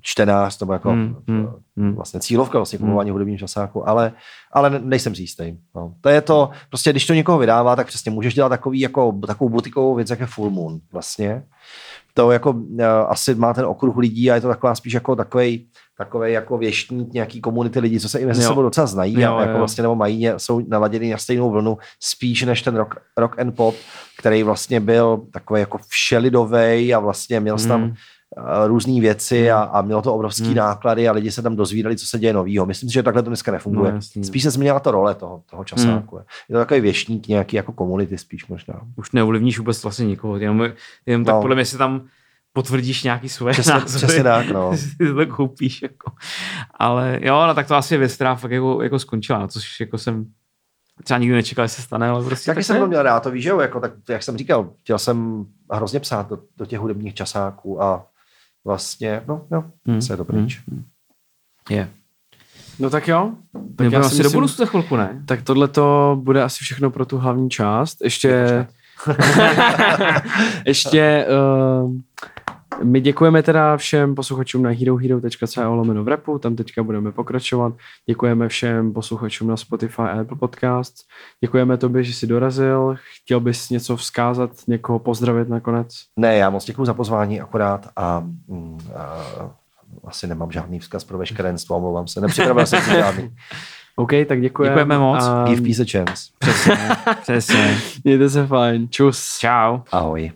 čtenář, nebo jako Mm, mm, mm. vlastně cílovka vlastně kupování hudebního časáku, ale, ale ne- nejsem si jistý. No. To je to, prostě když to někoho vydává, tak přesně můžeš dělat takový, jako, takovou butikovou věc, jak je Full Moon vlastně. To jako uh, asi má ten okruh lidí a je to taková spíš jako takový takový jako věštník nějaký komunity lidí, co se i mezi Jo. sebou docela znají Jo, a jako jo. vlastně nebo mají, jsou naladěni na stejnou vlnu spíš než ten rock, rock and pop, který vlastně byl takový jako všelidovej a vlastně měl mm. tam uh, různé věci a, a mělo to obrovský Hmm. náklady a lidi se tam dozvídali, co se děje novýho. Myslím si, že takhle to dneska nefunguje. No, jasný. spíš se změnila ta role toho, toho časáku. Hmm. Je to takový věštník nějaký jako komunity spíš možná. Už neovlivníš vůbec vlastně nikoho, jenom, jenom tak No. podle mě si tam potvrdíš nějaký svoje Přesně- názory. přesně tak, no. si to koupíš, jako. Ale jo, no tak to asi je věc, která fakt jako, jako skončila, no, což jako jsem třeba nikdy nečekal, že se stane, ale prostě Taky tak jsem to měl rád, to víš, že jo, jako, tak, jak jsem říkal, chtěl jsem hrozně psát do, do těch hudebních časáků a vlastně, no jo, Hmm. hmm. se je to pryč. Je. No tak jo. Tak já já si asi do myslím- budoucna za chvilku, ne? Tak tohle to bude asi všechno pro tu hlavní část. Ještě... Ještě... Uh, my děkujeme teda všem posluchačům na herohero.co lomeno v repu, tam teďka budeme pokračovat. Děkujeme všem posluchačům na Spotify a Apple Podcasts. Děkujeme tobě, že jsi dorazil. Chtěl bys něco vzkázat, někoho pozdravit nakonec? Ne, já moc děkuji za pozvání akorát a, mm, a asi nemám žádný vzkaz pro veškerenstvo, omlouvám se, nepřipravil jsem si žádný. OK, tak děkujeme. Děkujeme moc. A Give peace a chance. Přesně, přesně. mějte se fajn. Čus. Čau. Ahoj.